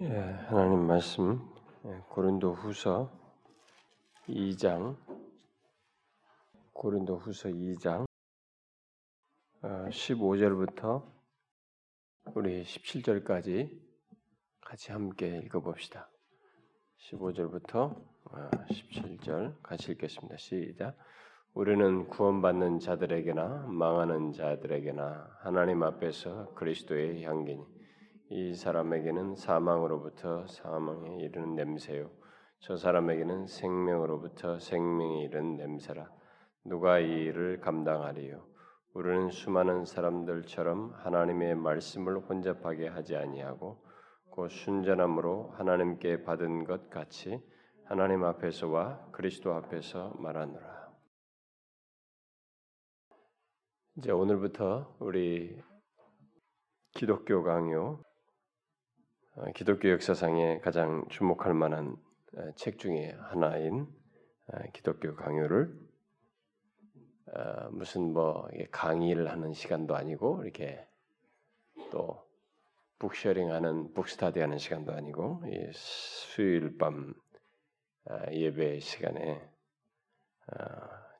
예, 하나님 말씀 예, 고린도 후서 2장 고린도 후서 2장 15절부터 어, 우리 17절까지 같이 함께 읽어봅시다. 15절부터 17절 어, 같이 읽겠습니다. 시작. 우리는 구원받는 자들에게나 망하는 자들에게나 하나님 앞에서 그리스도의 향기니 이 사람에게는 사망으로부터 사망에 이르는 냄새요. 저 사람에게는 생명으로부터 생명에 이르는 냄새라. 누가 이 일을 감당하리요? 우리는 수많은 사람들처럼 하나님의 말씀을 혼잡하게 하지 아니하고 그 순전함으로 하나님께 받은 것 같이 하나님 앞에서와 그리스도 앞에서 말하노라. 이제 오늘부터 우리 기독교 강요 어, 기독교 역사상에 가장 주목할 만한 어, 책 중에 하나인 어, 기독교 강요를 무슨 뭐 강의를 하는 시간도 아니고 이렇게 또 북셔링하는 북스타디하는 시간도 아니고 수요일 밤 예배 시간에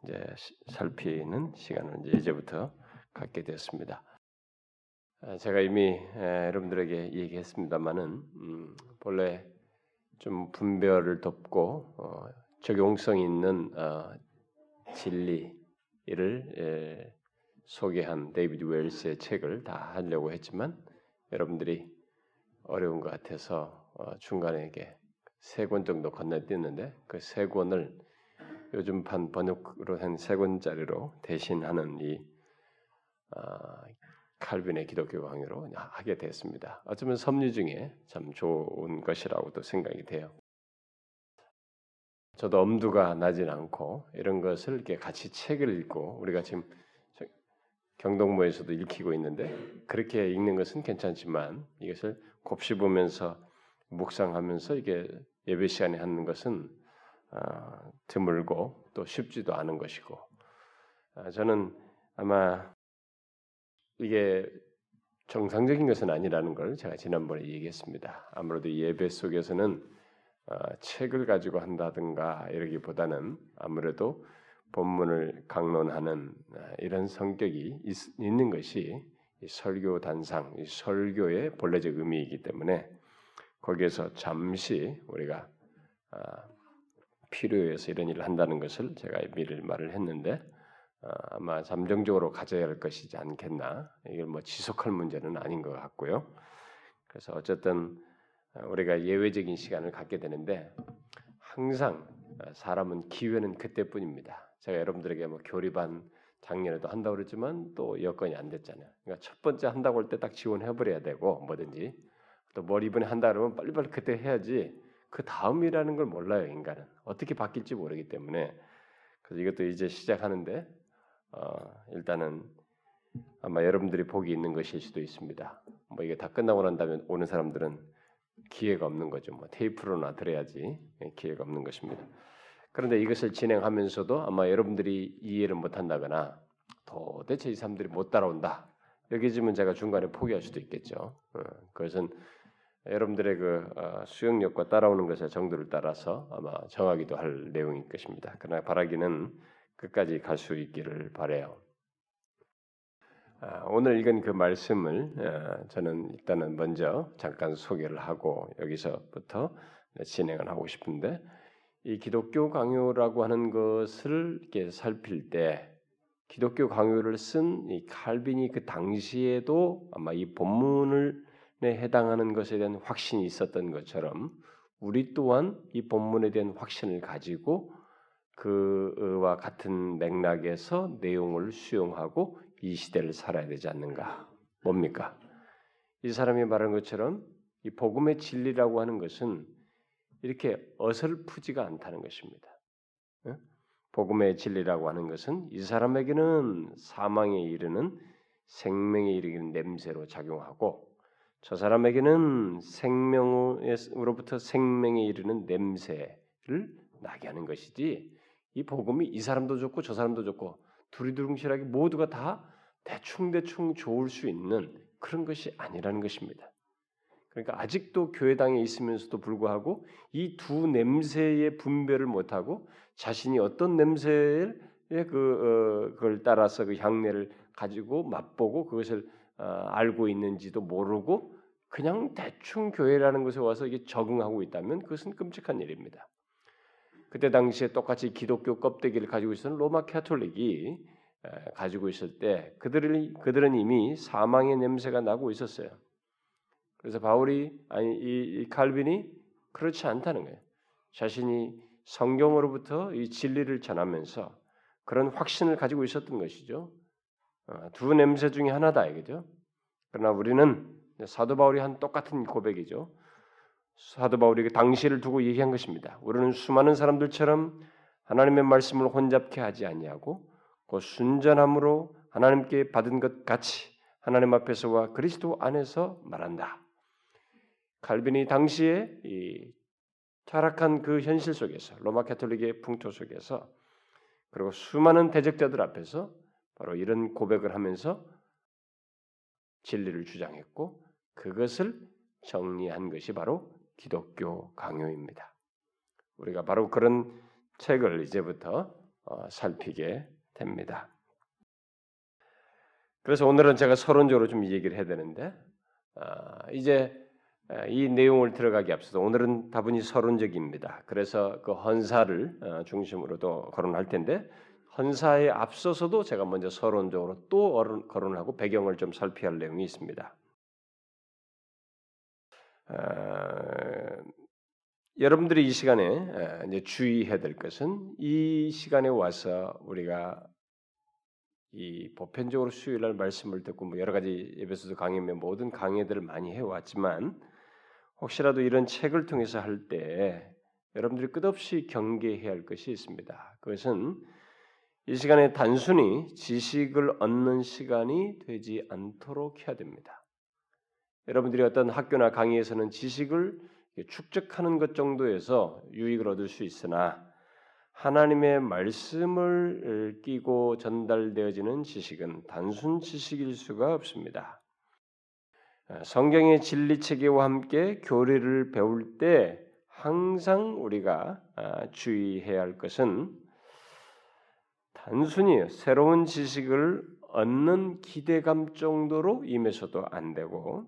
이제 살피는 시간을 이제 이제부터 갖게 되었습니다. 아, 제가 이미 여러분들에게 얘기했습니다만은 음, 본래 좀 분별을 돕고 어, 적용성 있는 어, 진리를 소개한 데이비드 웰스의 책을 다 하려고 했지만 여러분들이 어려운 것 같아서 어, 중간에 세권 정도 건너뛰었는데 그 세 권을 요즘 판 번역으로 한 세 권짜리로 대신하는 이 칼빈의 기독교 강의로 하게 됐습니다. 어쩌면 섭리 중에 참 좋은 것이라고도 생각이 돼요. 저도 엄두가 나진 않고 이런 것을 이렇게 같이 책을 읽고 우리가 지금 경동모에서도 읽히고 있는데 그렇게 읽는 것은 괜찮지만 이것을 곱씹으면서 묵상하면서 이게 예배 시간에 하는 것은 어, 드물고 또 쉽지도 않은 것이고 어, 저는 아마 이게 정상적인 것은 아니라는 걸 제가 지난번에 얘기했습니다. 아무래도 예배 속에서는 어, 책을 가지고 한다든가 이러기보다는 아무래도 본문을 강론하는 어, 이런 성격이 있, 는 것이 설교 단상, 설교의 본래적 의미이기 때문에 거기에서 잠시 우리가 어, 필요해서 이런 일을 한다는 것을 제가 미리 말을 했는데 어, 아마 잠정적으로 가져야 할 것이지 않겠나. 이게 뭐 지속할 문제는 아닌 것 같고요. 그래서 어쨌든 어, 우리가 예외적인 시간을 갖게 되는데 항상 어, 사람은 기회는 그때뿐입니다. 제가 여러분들에게 뭐 교리반 작년에도 한다고 그랬지만 또 여건이 안 됐잖아요. 그러니까 첫 번째 한다고 할 때 딱 지원해 버려야 되고 뭐든지 또 뭘 이번에 한다 그러면 빨리빨리 그때 해야지 그 다음이라는 걸 몰라요 인간은 어떻게 바뀔지 모르기 때문에 그래서 이것도 이제 시작하는데 어, 일단은 아마 여러분들이 복이 있는 것일 수도 있습니다. 뭐 이게 다 끝나고 난 다음에 오는 사람들은 기회가 없는 거죠. 뭐 테이프로나 들어야지 기회가 없는 것입니다. 그런데 이것을 진행하면서도 아마 여러분들이 이해를 못한다거나 도대체 이 사람들이 못 따라온다. 여기지면 제가 중간에 포기할 수도 있겠죠. 어, 그것은 여러분들의 그 어, 수용력과 따라오는 것의 정도를 따라서 아마 정하기도 할 내용일 것입니다. 그러나 바라기는 끝까지 갈 수 있기를 바래요. 아, 오늘 읽은 그 말씀을 아, 저는 일단은 먼저 잠깐 소개를 하고 여기서부터 진행을 하고 싶은데 이 기독교 강요라고 하는 것을 이렇게 살필 때 기독교 강요를 쓴 이 칼빈이 그 당시에도 아마 이 본문을 해당하는 것에 대한 확신이 있었던 것처럼 우리 또한 이 본문에 대한 확신을 가지고 그와 같은 맥락에서 내용을 수용하고 이 시대를 살아야 되지 않는가? 뭡니까? 이 사람이 말한 것처럼 이 복음의 진리라고 하는 것은 이렇게 어설프지가 않다는 것입니다. 복음의 진리라고 하는 것은 이 사람에게는 사망에 이르는 생명에 이르는 냄새로 작용하고 저 사람에게는 생명으로부터 생명에 이르는 냄새를 나게 하는 것이지 이 복음이 이 사람도 좋고 저 사람도 좋고 두리두릉실하게 모두가 다 대충대충 좋을 수 있는 그런 것이 아니라는 것입니다. 그러니까 아직도 교회당에 있으면서도 불구하고 이두 알고의 분별을 못하고 자신이 어떤 냄새에 그 어, 그걸 따라서 그 향내를 가지고 맛보고 그것을 어, 알고 있는지도 모르고 그냥 대충 교회라는 곳에 와서 이게 적응하고 있다면 그것은 끔찍한 일입니다. 그때 당시에 똑같이 기독교 껍데기를 가지고 있었던 로마 캐톨릭이 가지고 있을 때 그들은 그들은 이미 사망의 냄새가 나고 있었어요. 그래서 바울이 아니 이, 이 칼빈이 그렇지 않다는 거예요. 자신이 성경으로부터 이 진리를 전하면서 그런 확신을 가지고 있었던 것이죠. 어, 두 냄새 중에 하나다 이거죠. 그러나 우리는 사도 바울이 한 똑같은 고백이죠. 사도 바울이 당시를 두고 얘기한 것입니다. 우리는 수많은 사람들처럼 하나님의 말씀을 혼잡케 하지 아니하고 그 순전함으로 하나님께 받은 것 같이 하나님 앞에서와 그리스도 안에서 말한다. 칼빈이 당시에 이 타락한 그 현실 속에서 로마 캐톨릭의 풍토 속에서 그리고 수많은 대적자들 앞에서 바로 이런 고백을 하면서 진리를 주장했고 그것을 정리한 것이 바로 기독교 강요입니다. 우리가 바로 그런 책을 이제부터 어, 살피게 됩니다. 그래서 오늘은 제가 서론적으로 좀 얘기를 해야 되는데 어, 이제 이 내용을 들어가기 앞서서 오늘은 다분히 서론적입니다. 그래서 그 헌사를 어, 중심으로도 거론할 텐데 헌사에 앞서서도 제가 먼저 서론적으로 또 거론하고 배경을 좀 살펴야 할 내용이 있습니다. 어, 여러분들이 이 시간에 이제 주의해야 될 것은 이 시간에 와서 우리가 이 보편적으로 수요일 날 말씀을 듣고 뭐 여러 가지 예배소도 강의며 모든 강의들을 많이 해왔지만 혹시라도 이런 책을 통해서 할 때 여러분들이 끝없이 경계해야 할 것이 있습니다. 그것은 이 시간에 단순히 지식을 얻는 시간이 되지 않도록 해야 됩니다. 여러분들이 어떤 학교나 강의에서는 지식을 축적하는 것 정도에서 유익을 얻을 수 있으나 하나님의 말씀을 끼고 전달되어지는 지식은 단순 지식일 수가 없습니다. 성경의 진리 체계와 함께 교리를 배울 때 항상 우리가 아, 주의해야 할 것은 단순히 새로운 지식을 얻는 기대감 정도로 임해서도 안 되고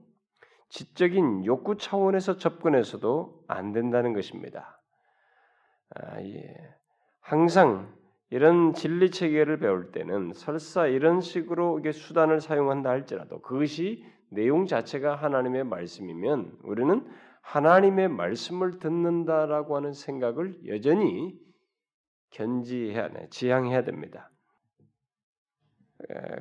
지적인 욕구 차원에서 접근해서도 안 된다는 것입니다. 아, 예. 항상 이런 진리 체계를 배울 때는 설사 이런 식으로 이게 수단을 사용한다 할지라도 그것이 내용 자체가 하나님의 말씀이면 우리는 하나님의 말씀을 듣는다라고 하는 생각을 여전히 견지해야 돼, 지향해야 됩니다.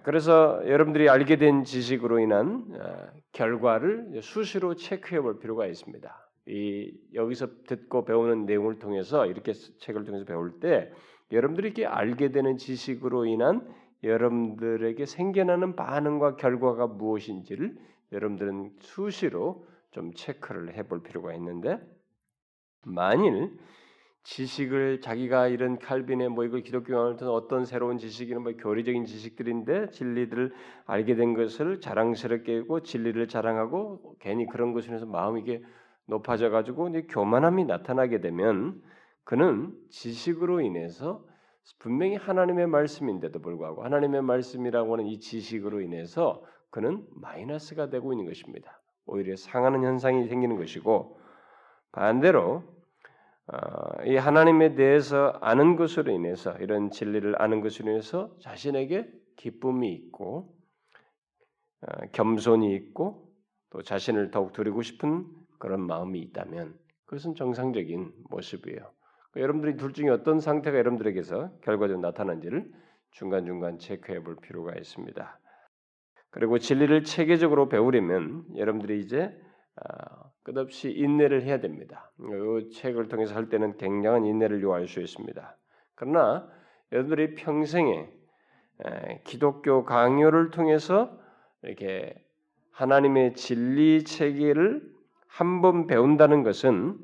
그래서 여러분들이 알게 된 지식으로 인한 어, 결과를 수시로 체크해 볼 필요가 있습니다. 이 여기서 듣고 배우는 내용을 통해서 이렇게 책을 통해서 배울 때 여러분들이 이렇게 알게 되는 지식으로 인한 여러분들에게 생겨나는 반응과 결과가 무엇인지를 여러분들은 수시로 좀 체크를 해볼 필요가 있는데 만일 지식을 자기가 이런 칼빈의 뭐 이걸 기독교와 어떤 새로운 지식이나 뭐 교리적인 지식들인데 진리들을 알게 된 것을 자랑스럽게 하고 진리를 자랑하고 괜히 그런 것을 해서 마음이 이게 높아져 가지고 교만함이 나타나게 되면 그는 지식으로 인해서 분명히 하나님의 말씀인데도 불구하고 하나님의 말씀이라고 하는 이 지식으로 인해서 그는 마이너스가 되고 있는 것입니다. 오히려 상하는 현상이 생기는 것이고 반대로 어, 이 하나님에 대해서 아는 것으로 인해서 이런 진리를 아는 것으로 인해서 자신에게 기쁨이 있고 어, 겸손이 있고 또 자신을 더욱 드리고 싶은 그런 마음이 있다면 그것은 정상적인 모습이에요. 그러니까 여러분들이 둘 중에 어떤 상태가 여러분들에게서 결과적으로 나타난지를 중간중간 체크해 볼 필요가 있습니다. 그리고 진리를 체계적으로 배우려면 여러분들이 이제 아, 끝없이 인내를 해야 됩니다. 이 책을 통해서 할 때는 굉장한 인내를 요할 수 있습니다. 그러나 여러분들이 평생에 기독교 강요를 통해서 이렇게 하나님의 진리 체계를 한 번 배운다는 것은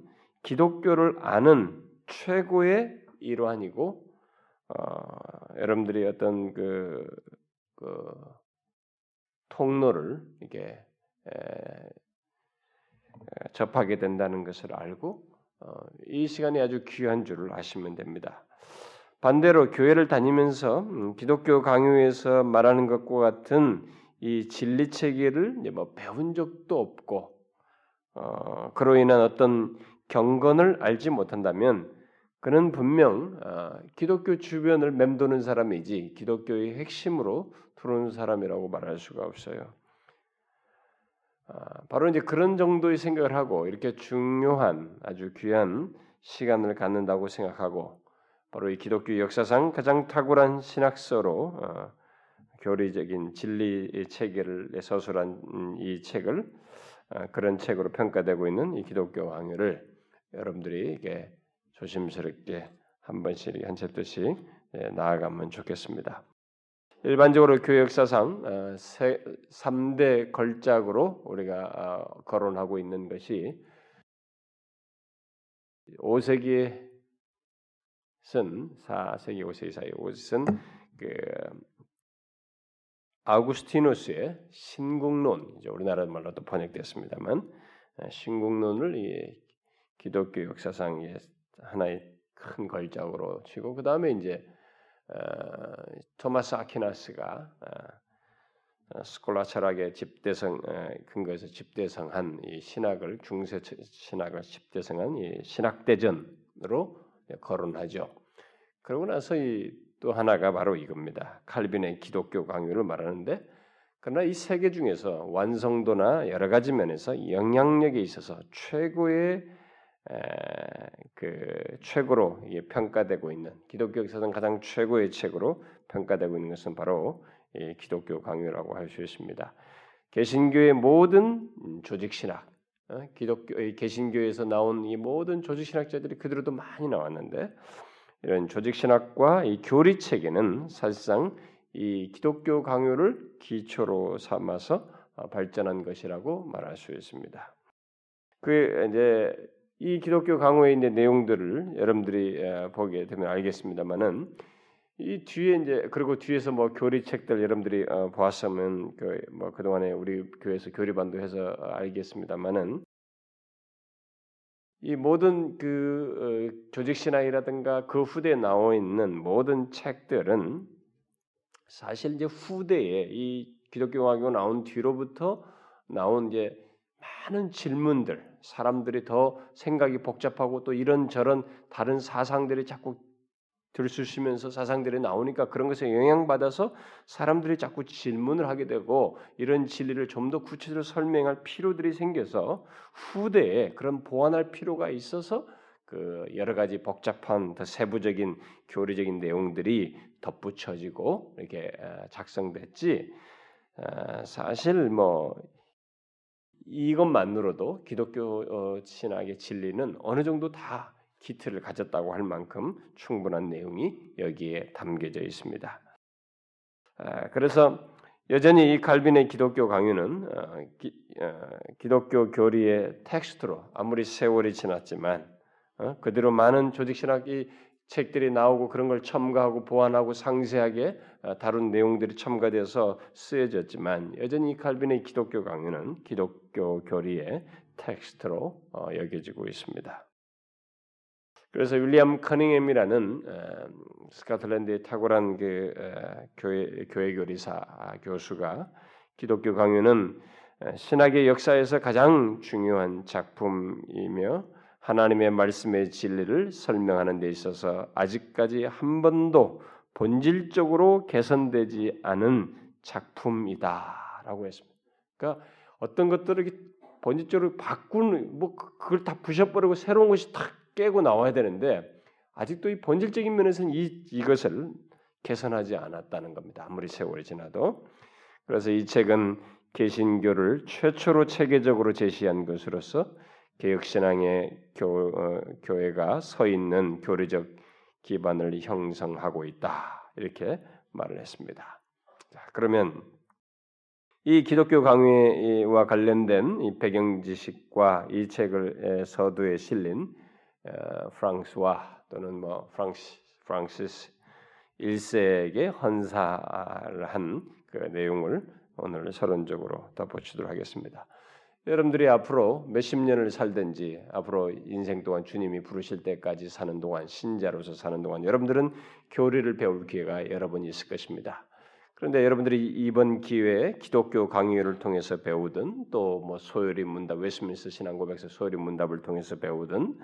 기독교를 아는 최고의 일환이고 어, 여러분들이 어떤 그, 그 통로를 이게 에, 접하게 된다는 것을 알고 어, 이 시간이 아주 귀한 줄을 아시면 됩니다. 반대로 교회를 다니면서 음, 기독교 강요에서 말하는 것과 같은 이 진리 체계를 뭐 배운 적도 없고 어, 그로 인한 어떤 경건을 알지 못한다면 그는 분명 어, 기독교 주변을 맴도는 사람이지 기독교의 핵심으로 들어오는 사람이라고 말할 수가 없어요. 아, 바로 이제 그런 정도의 생각을 하고 이렇게 중요한 아주 귀한 시간을 갖는다고 생각하고 바로 이 기독교 역사상 가장 탁월한 신학서로 어, 교리적인 진리 체계를 서술한 이 책을 어, 그런 책으로 평가되고 있는 이 기독교 왕유를 여러분들이 이게 조심스럽게 한 번씩 한 챕터씩 예, 나아가면 좋겠습니다. 일반적으로 교회 역사상 3대 어, 걸작으로 우리가 어, 거론하고 있는 것이 5세기에 쓴 4세기 5세기 사이 옷은 그 아우구스티누스의 신국론 이제 우리나라 말로도 번역됐습니다만 어, 신국론을 이 기독교 역사상 하나의 큰 걸작으로 치고 그 다음에 이제 어, 토마스 아퀴나스가 어, 스콜라 철학의 집대성 근거에서 집대성한 이 신학을 중세 신학을 집대성한 이 신학대전으로 거론하죠. 그러고 나서 이 또 하나가 바로 이겁니다. 칼빈의 기독교 강요를 말하는데 그러나 이 세계 중에서 완성도나 여러 가지 면에서 영향력에 있어서 최고의 그 최고로 평가되고 있는 기독교 역사상 가장 최고의 책으로 평가되고 있는 것은 바로 기독교 강요라고 할 수 있습니다. 개신교의 모든 조직 신학, 어, 기독교 개신교에서 나온 이 모든 조직 신학자들이 그대로도 많이 나왔는데 이런 조직 신학과 이 교리 체계는 사실상 이 기독교 강요를 기초로 삼아서 어, 발전한 것이라고 말할 수 있습니다. 그 이제 이 기독교 강호에 있는 내용들을 여러분들이 보게 되면 알겠습니다만은 이 뒤에 이제 그리고 뒤에서 뭐 교리 책들 여러분들이 어, 보았으면 그 뭐 그동안에 우리 교회에서 교리반도 해서 알겠습니다만은 이 모든 그 어, 조직 신학이라든가 그 후대에 나와 있는 모든 책들은 사실 이제 후대에 이 기독교 강호가 나온 뒤로부터 나온 이제 많은 질문들, 사람들이 더 생각이 복잡하고 또 이런 저런 다른 사상들이 자꾸 들쑤시면서 사상들이 나오니까 그런 것에 영향받아서 사람들이 자꾸 질문을 하게 되고 이런 진리를 좀 더 구체적으로 설명할 필요들이 생겨서 후대에 그런 보완할 필요가 있어서 그 여러 가지 복잡한 더 세부적인 교리적인 내용들이 덧붙여지고 이렇게 작성됐지. 사실 뭐 이것만으로도 기독교 어, 신학의 진리는 어느 정도 다 기틀을 가졌다고 할 만큼 충분한 내용이 여기에 담겨져 있습니다. 아, 그래서 여전히 이 칼빈의 기독교 강요는 어, 어, 기독교 교리의 텍스트로 아무리 세월이 지났지만 그대로 많은 조직 신학이 책들이 나오고 그런 걸 첨가하고 보완하고 상세하게 어, 다룬 내용들이 첨가돼서 쓰여졌지만 여전히 이 칼빈의 기독교 강요는 기독교 교리의 텍스트로 어, 여겨지고 있습니다. 그래서 윌리엄 커닝햄이라는 어, 스코틀랜드의 탁월한 그 교회 교회 교리사 교수가 기독교 강요는 신학의 역사에서 가장 중요한 작품이며 하나님의 말씀의 진리를 설명하는 데 있어서 아직까지 한 번도 본질적으로 개선되지 않은 작품이다라고 했습니다. 그러니까 어떤 것들을 본질적으로 바꾸는 뭐 그, 그걸 다 부셔버리고 새로운 것이 탁 깨고 나와야 되는데 아직도 이 본질적인 면에서는 이 이것을 개선하지 않았다는 겁니다. 아무리 세월이 지나도 그래서 이 책은 개신교를 최초로 체계적으로 제시한 것으로서 개혁신앙의 교, 어, 교회가 서 있는 교리적 기반을 형성하고 있다 이렇게 말을 했습니다. 자, 그러면 이 기독교 강의와 관련된 이 배경 지식과 이 책을 서두에 실린 어, 프랑수아 또는 뭐 프랑시 프랑시스 1세에게 헌사를 한 그 내용을 오늘 서론적으로 덧붙이도록 하겠습니다. 여러분들이 앞으로 몇십 년을 살든지 앞으로 인생 동안 주님이 부르실 때까지 사는 동안 신자로서 사는 동안 여러분들은 교리를 배울 기회가 여러 번 있을 것입니다. 그런데 여러분들이 이번 기회에 기독교 강요를 통해서 배우든 또 뭐 소요리 문답 웨스트민스터 신앙고백서 소요리 문답을 통해서 배우든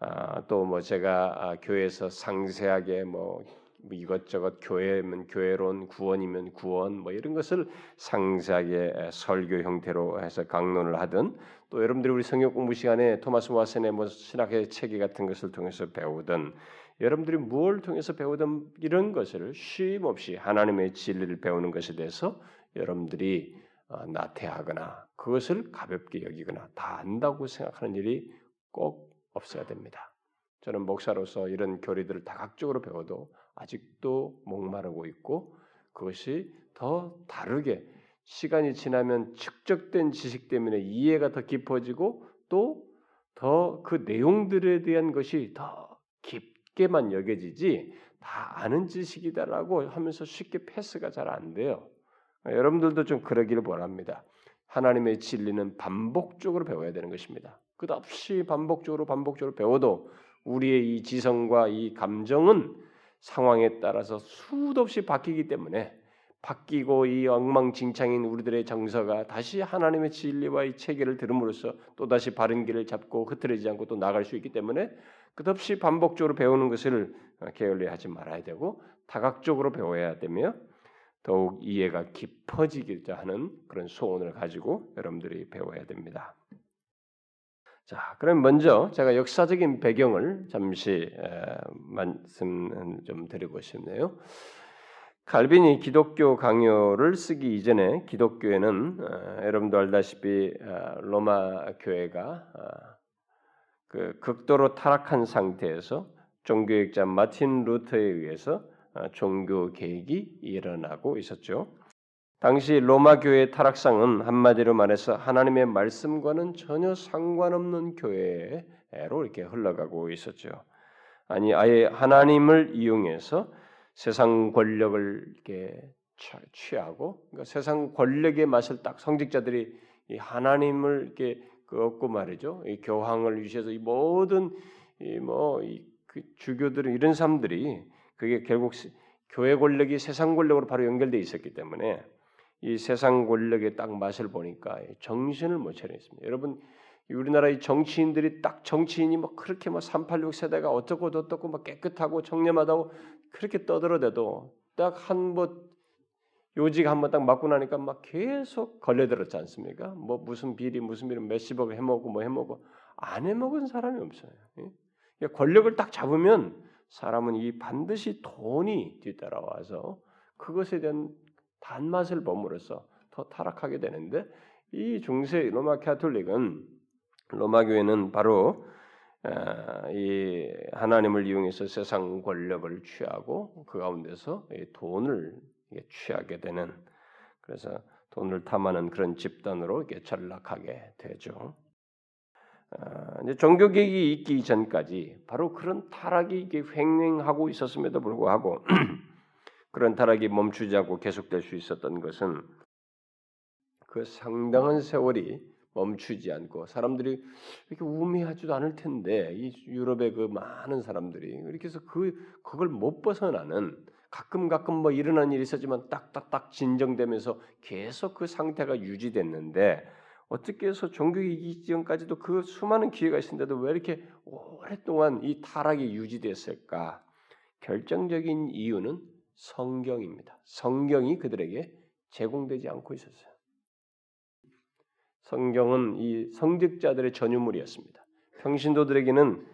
아, 또 뭐 제가 아, 교회에서 상세하게 뭐 이것저것 교회면 교회론, 구원이면 구원, 뭐 이런 것을 상세하게 설교 형태로 해서 강론을 하든 또 여러분들이 우리 성역 공부 시간에 토마스 와슨의 뭐 신학의 체계 같은 것을 통해서 배우든 여러분들이 무엇을 통해서 배우든 이런 것을 쉼 없이 하나님의 진리를 배우는 것에 대해서 여러분들이 어, 나태하거나 그것을 가볍게 여기거나 다 안다고 생각하는 일이 꼭 없어야 됩니다. 저는 목사로서 이런 교리들을 다각적으로 배워도 아직도 목마르고 있고 그것이 더 다르게 시간이 지나면 축적된 지식 때문에 이해가 더 깊어지고 또 더 그 내용들에 대한 것이 더 깊게만 여겨지지 다 아는 지식이다라고 하면서 쉽게 패스가 잘 안 돼요. 여러분들도 좀 그러기를 원합니다. 하나님의 진리는 반복적으로 배워야 되는 것입니다. 끝없이 반복적으로 반복적으로 배워도 우리의 이 지성과 이 감정은 상황에 따라서 수도 없이 바뀌기 때문에 바뀌고 이 엉망진창인 우리들의 정서가 다시 하나님의 진리와 이 체계를 들음으로써 또 다시 바른 길을 잡고 흐트러지지 않고 또 나갈 수 있기 때문에 끝없이 반복적으로 배우는 것을 게을리 하지 말아야 되고 다각적으로 배워야 되며 더욱 이해가 깊어지기자 하는 그런 소원을 가지고 여러분들이 배워야 됩니다. 자, 그럼 먼저 제가 역사적인 배경을 잠시 말씀 좀 드리고 싶네요. 칼빈이 기독교 강요를 쓰기 이전에 기독교에는 어, 여러분도 알다시피 어, 로마 교회가 어, 그 극도로 타락한 상태에서 종교학자 마틴 루터에 의해서 종교 개혁이 일어나고 있었죠. 당시 로마 교회의 타락상은 한마디로 말해서 하나님의 말씀과는 전혀 상관없는 교회로 이렇게 흘러가고 있었죠. 아니 아예 하나님을 이용해서 세상 권력을 이렇게 취하고 그러니까 세상 권력의 맛을 딱 성직자들이 이 하나님을 이렇게 그 얻고 말이죠. 이 교황을 유시해서 이 모든 이뭐이 그 주교들은 이런 사람들이 그게 결국 교회 권력이 세상 권력으로 바로 연결돼 있었기 때문에 이 세상 권력의 딱 맛을 보니까 정신을 못 차리겠습니다. 여러분 우리나라의 정치인들이 딱 정치인이 뭐 그렇게 뭐386 세대가 어떻고 어떻고 막 깨끗하고 청렴하다고 그렇게 떠들어대도 딱한뭐 요직 한 번 딱 맞고 나니까 막 계속 걸려들었지 않습니까? 뭐 무슨 비리 무슨 비리 몇십억 해먹고 뭐 해먹고 안 해먹은 사람이 없어요. 예? 권력을 딱 잡으면 사람은 이 반드시 돈이 뒤따라와서 그것에 대한 단맛을 범으로써 더 타락하게 되는데 이 중세 로마 카톨릭은 로마 교회는 바로 이 하나님을 이용해서 세상 권력을 취하고 그 가운데서 돈을 취하게 되는 그래서 돈을 탐하는 그런 집단으로 이렇게 전락하게 되죠. 이제 종교 개혁이 있기 전까지 바로 그런 타락이 횡행하고 있었음에도 불구하고 그런 타락이 멈추지 않고 계속될 수 있었던 것은 그 상당한 세월이 멈추지 않고 사람들이 이렇게 우매하지도 않을 텐데 이 유럽의 그 많은 사람들이 이렇게 해서 그 그걸 못 벗어나는 가끔 가끔 뭐 일어난 일이 있었지만 딱딱딱 진정되면서 계속 그 상태가 유지됐는데 어떻게 해서 종교의 이전까지도 그 수많은 기회가 있었는데도 왜 이렇게 오랫동안 이 타락이 유지됐을까? 결정적인 이유는 성경입니다. 성경이 그들에게 제공되지 않고 있었어요. 성경은 이 성직자들의 전유물이었습니다. 평신도들에게는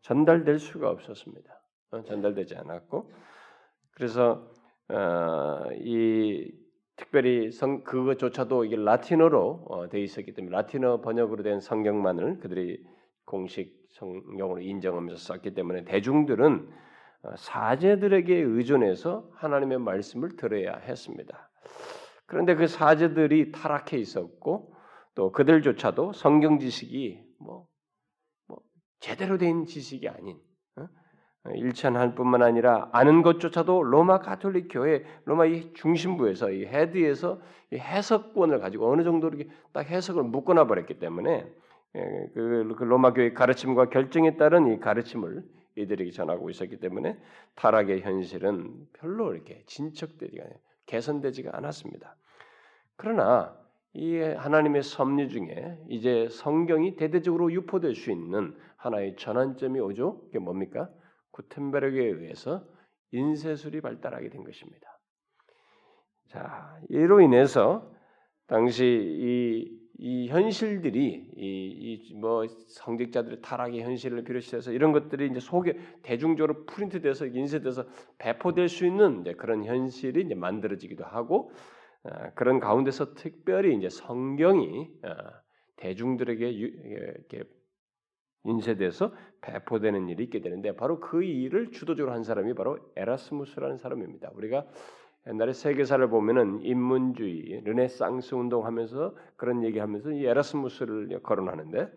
전달될 수가 없었습니다. 어, 전달되지 않았고 그래서 어, 이 특별히 성 그것조차도 이게 라틴어로 어, 돼 있었기 때문에 라틴어 번역으로 된 성경만을 그들이 공식 성경으로 인정하면서 썼기 때문에 대중들은 어, 사제들에게 의존해서 하나님의 말씀을 들어야 했습니다. 그런데 그 사제들이 타락해 있었고 또 그들조차도 성경 지식이 뭐, 뭐 제대로 된 지식이 아닌 어? 일천할 뿐만 아니라 아는 것조차도 로마 가톨릭 교회 로마 이 중심부에서 이 헤드에서 이 해석권을 가지고 어느 정도 이렇게 딱 해석을 묶어놔 버렸기 때문에 예, 그, 그 로마 교회 가르침과 결정에 따른 이 가르침을 이들에게 전하고 있었기 때문에 타락의 현실은 별로 이렇게 진척되지가 개선되지가 않았습니다. 그러나 이 하나님의 섭리 중에 이제 성경이 대대적으로 유포될 수 있는 하나의 전환점이 오죠. 그게 뭡니까? 구텐베르그에 의해서 인쇄술이 발달하게 된 것입니다. 자, 이로 인해서 당시 이, 이 현실들이 이뭐 성직자들의 타락의 현실을 비롯해서 이런 것들이 이제 속에 대중적으로 프린트돼서 인쇄돼서 배포될 수 있는 이제 그런 현실이 이제 만들어지기도 하고 어, 그런 가운데서 특별히 이제 성경이 어, 대중들에게 이렇게 인쇄돼서 배포되는 일이 있게 되는데 바로 그 일을 주도적으로 한 사람이 바로 에라스무스라는 사람입니다. 우리가 옛날에 세계사를 보면은 인문주의, 르네상스 운동하면서 그런 얘기하면서 이 에라스무스를 거론하는데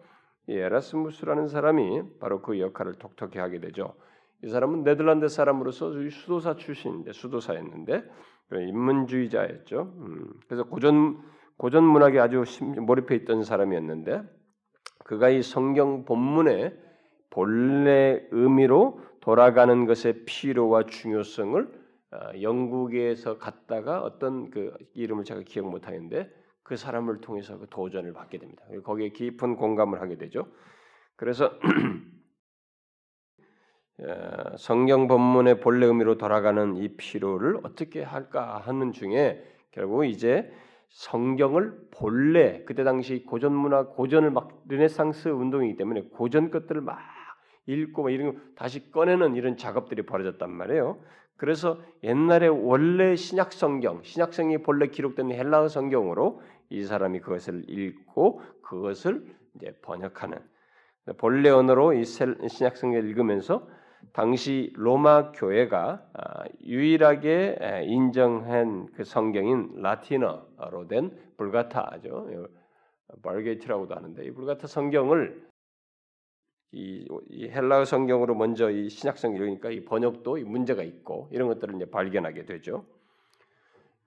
이 에라스무스라는 사람이 바로 그 역할을 톡톡히 하게 되죠. 이 사람은 네덜란드 사람으로서 수도사 출신인데 수도사였는데 인문주의자였죠. 음, 그래서 고전 고전 문학에 아주 몰입해 있던 사람이었는데 그가 이 성경 본문의 본래 의미로 돌아가는 것의 필요와 중요성을 어, 영국에서 갔다가 어떤 그 이름을 제가 기억 못 하겠는데 그 사람을 통해서 그 도전을 받게 됩니다. 거기에 깊은 공감을 하게 되죠. 그래서 어, 성경 본문의 본래 의미로 돌아가는 이 필요를 어떻게 할까 하는 중에 결국 이제 성경을 본래 그때 당시 고전 문화 고전을 막 르네상스 운동이기 때문에 고전 것들을 막 읽고 막 이런 거 다시 꺼내는 이런 작업들이 벌어졌단 말이에요. 그래서 옛날에 원래 신약 성경, 신약 성경이 본래 기록된 헬라어 성경으로 이 사람이 그것을 읽고 그것을 이제 번역하는 본래 언어로 이 신약 성경을 읽으면서 당시 로마 교회가 아, 유일하게 인정한 그 성경인 라틴어로 된 불가타죠. 발게이트라고도 하는데 이 불가타 성경을 이, 이 헬라어 성경으로 먼저 이 신약성 이러니까 이 번역도 이 문제가 있고 이런 것들을 이제 발견하게 되죠.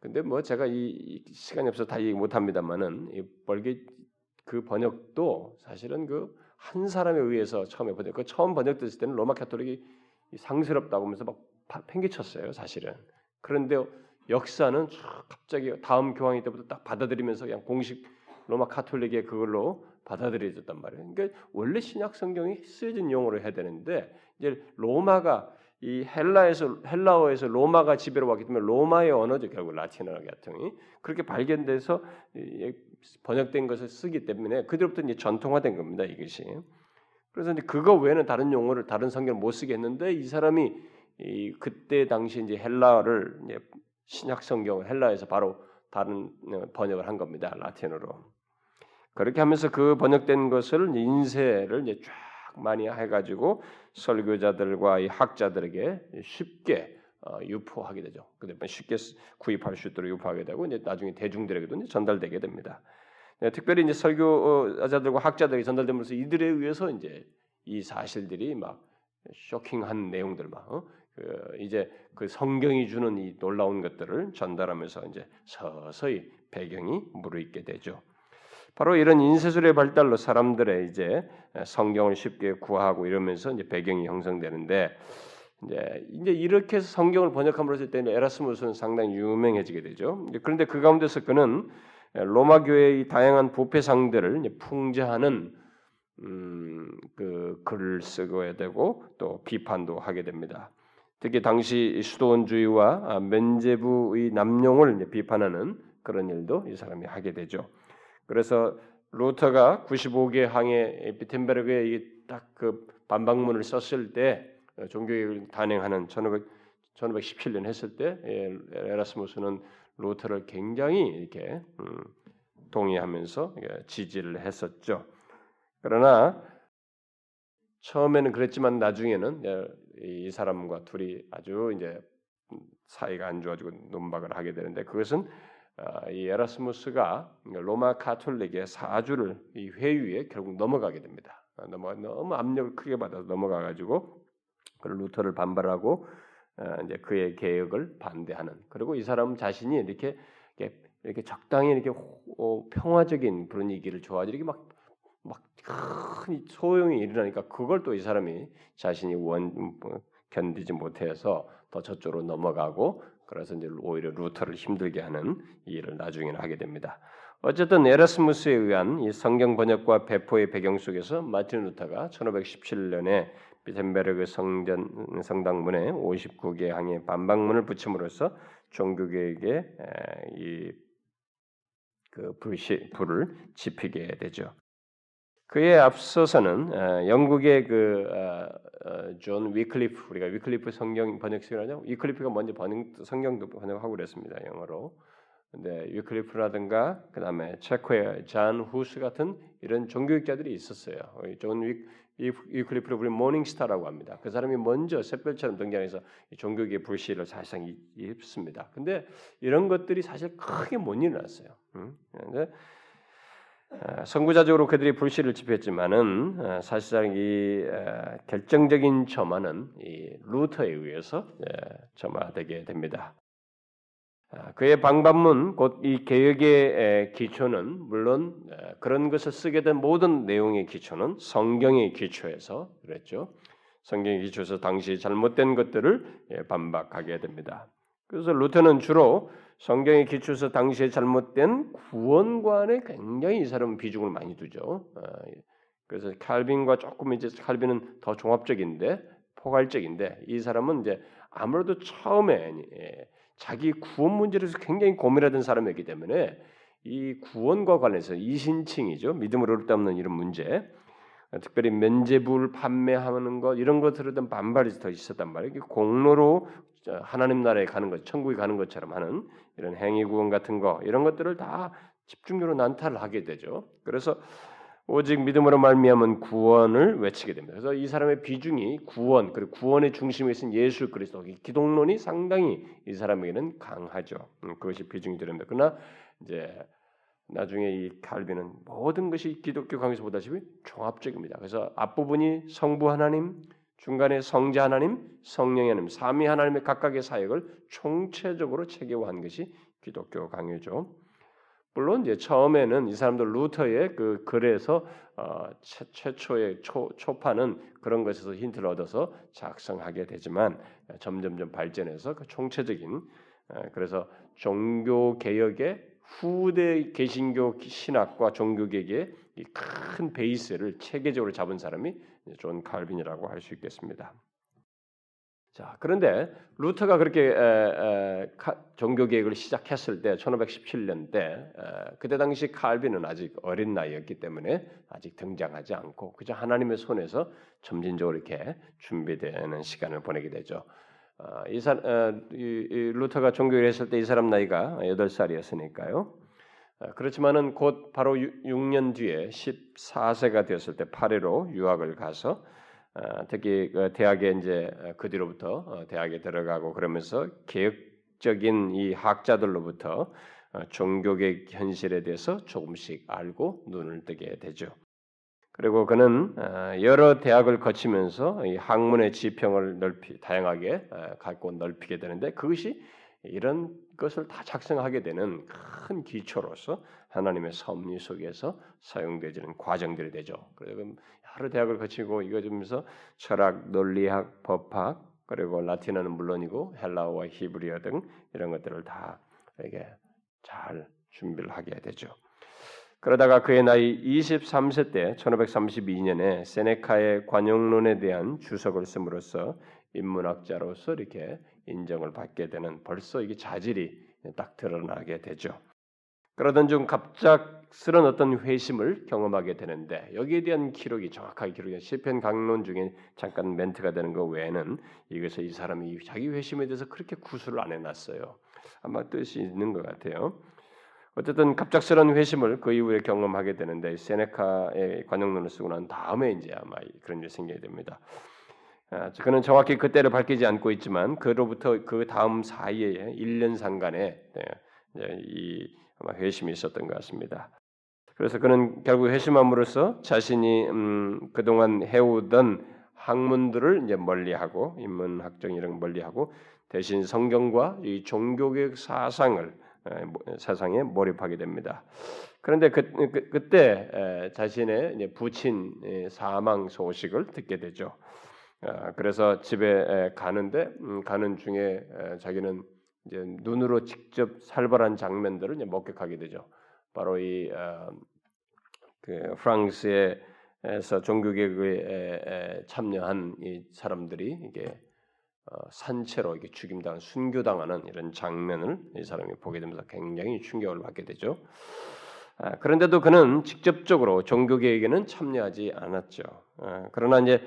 근데 뭐 제가 이, 이 시간이 없어서 다 얘기 못 합니다만은 이 벌게 그 번역도 사실은 그 한 사람에 의해서 처음에 번역, 그 처음 번역됐을 때는 로마 카톨릭이 상스럽다고 하면서 막 팽개쳤어요, 사실은. 그런데 역사는 갑자기 다음 교황이 때부터 딱 받아들이면서 그냥 공식 로마 카톨릭의 그걸로 받아들여졌단 말이에요. 그러니까 원래 신약 성경이 쓰여진 용어로 해야 되는데 이제 로마가 이 헬라에서 헬라어에서 로마가 지배로 왔기 때문에 로마의 언어죠 결국 라틴어 같은 이 그렇게 발견돼서 번역된 것을 쓰기 때문에 그들부터 이제 전통화된 겁니다 이것이. 그래서 이제 그거 외에는 다른 용어를 다른 성경을 못 쓰게 했는데 이 사람이 이 그때 당시 이제 헬라어를 이제 신약 성경 헬라에서 바로 다른 어, 번역을 한 겁니다 라틴어로. 그렇게 하면서 그 번역된 것을 인쇄를 이제 쫙 많이 해가지고 설교자들과 이 학자들에게 쉽게 어, 유포하게 되죠. 그다음에 쉽게 구입할 수 있도록 유포하게 되고 이제 나중에 대중들에게도 이제 전달되게 됩니다. 네, 특별히 이제 설교자들과 학자들에게 전달되면서 이들에 의해서 이제 이 사실들이 막 쇼킹한 내용들 막 어? 그 이제 그 성경이 주는 이 놀라운 것들을 전달하면서 이제 서서히 배경이 무르익게 되죠. 바로 이런 인쇄술의 발달로 사람들의 이제 성경을 쉽게 구하고 이러면서 이제 배경이 형성되는데 이제 이제 이렇게 해서 성경을 번역함으로써 때는 에라스무스는 상당히 유명해지게 되죠. 그런데 그 가운데서 그는 로마 교회의 다양한 부패상들을 풍자하는 음, 그 글을 쓰고야 되고 또 비판도 하게 됩니다. 특히 당시 수도원주의와 면제부의 남용을 비판하는 그런 일도 이 사람이 하게 되죠. 그래서 루터가 95개 항의 비텐베르그에 딱 그 반박문을 썼을 때 어, 종교개혁을 단행하는 1500, 1517년 했을 때 예, 에라스무스는 루터를 굉장히 이렇게 음, 동의하면서 지지를 했었죠. 그러나 처음에는 그랬지만 나중에는 예, 이 사람과 둘이 아주 이제 사이가 안 좋아지고 논박을 하게 되는데 그것은 아, 이 에라스무스가 로마 카톨릭의 사주를 이 회유에 결국 넘어가게 됩니다. 아, 넘어 너무 압력을 크게 받아서 넘어가 가지고 그 루터를 반발하고 어, 이제 그의 개혁을 반대하는 그리고 이 사람 자신이 이렇게 이렇게, 적당히 이렇게 호, 평화적인 분위기를 좋아하지 이렇게 막 막 큰 소요가 일어나니까 그걸 또 이 사람이 자신이 원 뭐, 견디지 못해서 더 저쪽으로 넘어가고 그래서 이제 오히려 루터를 힘들게 하는 일을 나중에는 하게 됩니다. 어쨌든 에라스무스에 의한 이 성경 번역과 배포의 배경 속에서 마틴 루터가 1517년에 비텐베르그 성전 성당문에 59개 항의 반박문을 붙임으로써 종교계에게 이 그 불을 지피게 되죠. 그에 앞서서는 어, 영국의 그존 어, 어, 위클리프 우리가 위클리프 성경 번역식이라죠. 위클리프가 먼저 번역 성경도 번역하고 그랬습니다 영어로. 근데 위클리프라든가 그다음에 체코의 잔 후스 같은 이런 종교개혁자들이 있었어요. 존 위, 위클리프를 우리 Morning Star라고 합니다. 그 사람이 먼저 샛별처럼 등장해서 종교개혁 불씨를 사실상 지핍니다. 근데 이런 것들이 사실 크게 못 일어났어요. 음? 어, 선구자적으로 그들이 불씨를 지폈지만은 어, 사실상 이 어, 결정적인 점화는 이 루터에 의해서 점화되게 됩니다. 그의 방반문 곧 이 개혁의 기초는 물론 그런 것을 쓰게 된 모든 내용의 기초는 성경의 기초에서 그랬죠. 성경의 기초에서 당시 잘못된 것들을 예, 반박하게 됩니다. 그래서 루터는 주로 성경의 기초에서 당시에 잘못된 구원관에 굉장히 이 사람은 비중을 많이 두죠. 어, 그래서 칼빈과 조금 이제 칼빈은 더 종합적인데 포괄적인데 이 사람은 이제 아무래도 처음에 예, 자기 구원 문제를 굉장히 고민하던 사람이기 때문에 이 구원과 관련해서 이신칭이죠 믿음으로 없는 이런 문제 특별히 면제부를 판매하는 것 이런 것들에 대한 반발이 더 있었단 말이에요. 공로로 하나님 나라에 가는 것, 천국에 가는 것처럼 하는 이런 행위 구원 같은 거 이런 것들을 다 집중적으로 난타를 하게 되죠. 그래서 오직 믿음으로 말미암은 구원을 외치게 됩니다. 그래서 이 사람의 비중이 구원 그리고 구원의 중심에 있는 예수 그리스도 기독론이 상당히 이 사람에게는 강하죠. 음, 그것이 비중이 됩니다. 그러나 이제 나중에 이 칼빈은 모든 것이 기독교 강에서 보다시피 종합적입니다. 그래서 앞부분이 성부 하나님, 중간에 성자 하나님, 성령의 하나님, 삼위 하나님의 각각의 사역을 총체적으로 체계화한 것이 기독교 강요죠. 물론 이제 처음에는 이 사람들 루터의 그 글에서 어, 최, 초의 초, 초판은 그런 것에서 힌트를 얻어서 작성하게 되지만 점점점 발전해서 그 총체적인 어, 그래서 종교 개혁의 후대 개신교 신학과 종교개혁의 큰 베이스를 체계적으로 잡은 사람이 존 칼빈이라고 할 수 있겠습니다. 자, 그런데 루터가 그렇게 에, 에, 종교 개혁을 시작했을 때 1517년 때 에, 그때 당시 칼빈은 아직 어린 나이였기 때문에 아직 등장하지 않고 그저 하나님의 손에서 점진적으로 이렇게 준비되는 시간을 보내게 되죠. 어, 이, 사, 어, 이, 이 루터가 종교를 했을 때 이 사람 나이가 8살이었으니까요. 어, 그렇지만은 곧 바로 6년 뒤에 14세가 되었을 때 파리로 유학을 가서 어, 특히 그 대학에 이제 그 뒤로부터 어, 대학에 들어가고 그러면서 개혁적인 이 학자들로부터 어, 종교계 현실에 대해서 조금씩 알고 눈을 뜨게 되죠. 그리고 그는 어, 여러 대학을 거치면서 학문의 지평을 넓히 다양하게 어, 갖고 넓히게 되는데 그것이 이런 것을 다 작성하게 되는 큰 기초로서 하나님의 섭리 속에서 사용되지는 과정들이 되죠. 그래서 여러 대학을 거치고 이거 주면서 철학, 논리학, 법학 그리고 라틴어는 물론이고 헬라어와 히브리어 등 이런 것들을 다 이게 잘 준비를 하게 되죠. 그러다가 그의 나이 23세 때 1532년에 세네카의 관용론에 대한 주석을 씀으로써 인문학자로서 이렇게 인정을 받게 되는 벌써 이게 자질이 딱 드러나게 되죠. 그러던 중 갑작스런 어떤 회심을 경험하게 되는데 여기에 대한 기록이 정확하게 기록이 시편 강론 중에 잠깐 멘트가 되는 것 외에는 이것을 이 사람이 자기 회심에 대해서 그렇게 구술을 안 해놨어요. 아마 뜻이 있는 것 같아요. 어쨌든 갑작스러운 회심을 그 이후에 경험하게 되는데 세네카의 관용론을 쓰고 난 다음에 이제 아마 그런 일이 생기게 됩니다. 아, 그는 정확히 그때를 밝히지 않고 있지만 그로부터 그 다음 사이에 1년 상간에 네, 이 회심이 있었던 것 같습니다. 그래서 그는 결국 회심함으로써 자신이 음, 그동안 해오던 학문들을 이제 멀리하고 인문학적 이런 걸 멀리하고 대신 성경과 이 종교교육 사상을 사상에 몰입하게 됩니다. 그런데 그, 그 때 자신의 부친 사망 소식을 듣게 되죠. 아, 그래서 집에 가는데 음, 가는 중에 자기는 이제 눈으로 직접 살벌한 장면들을 목격하게 되죠. 바로 이그 아, 프랑스에서 종교개혁에 참여한 이 사람들이 이게 어, 산채로 이게 죽임당한 순교당하는 이런 장면을 이 사람이 보게 되면서 굉장히 충격을 받게 되죠. 아, 그런데도 그는 직접적으로 종교개혁에는 참여하지 않았죠. 그러나 이제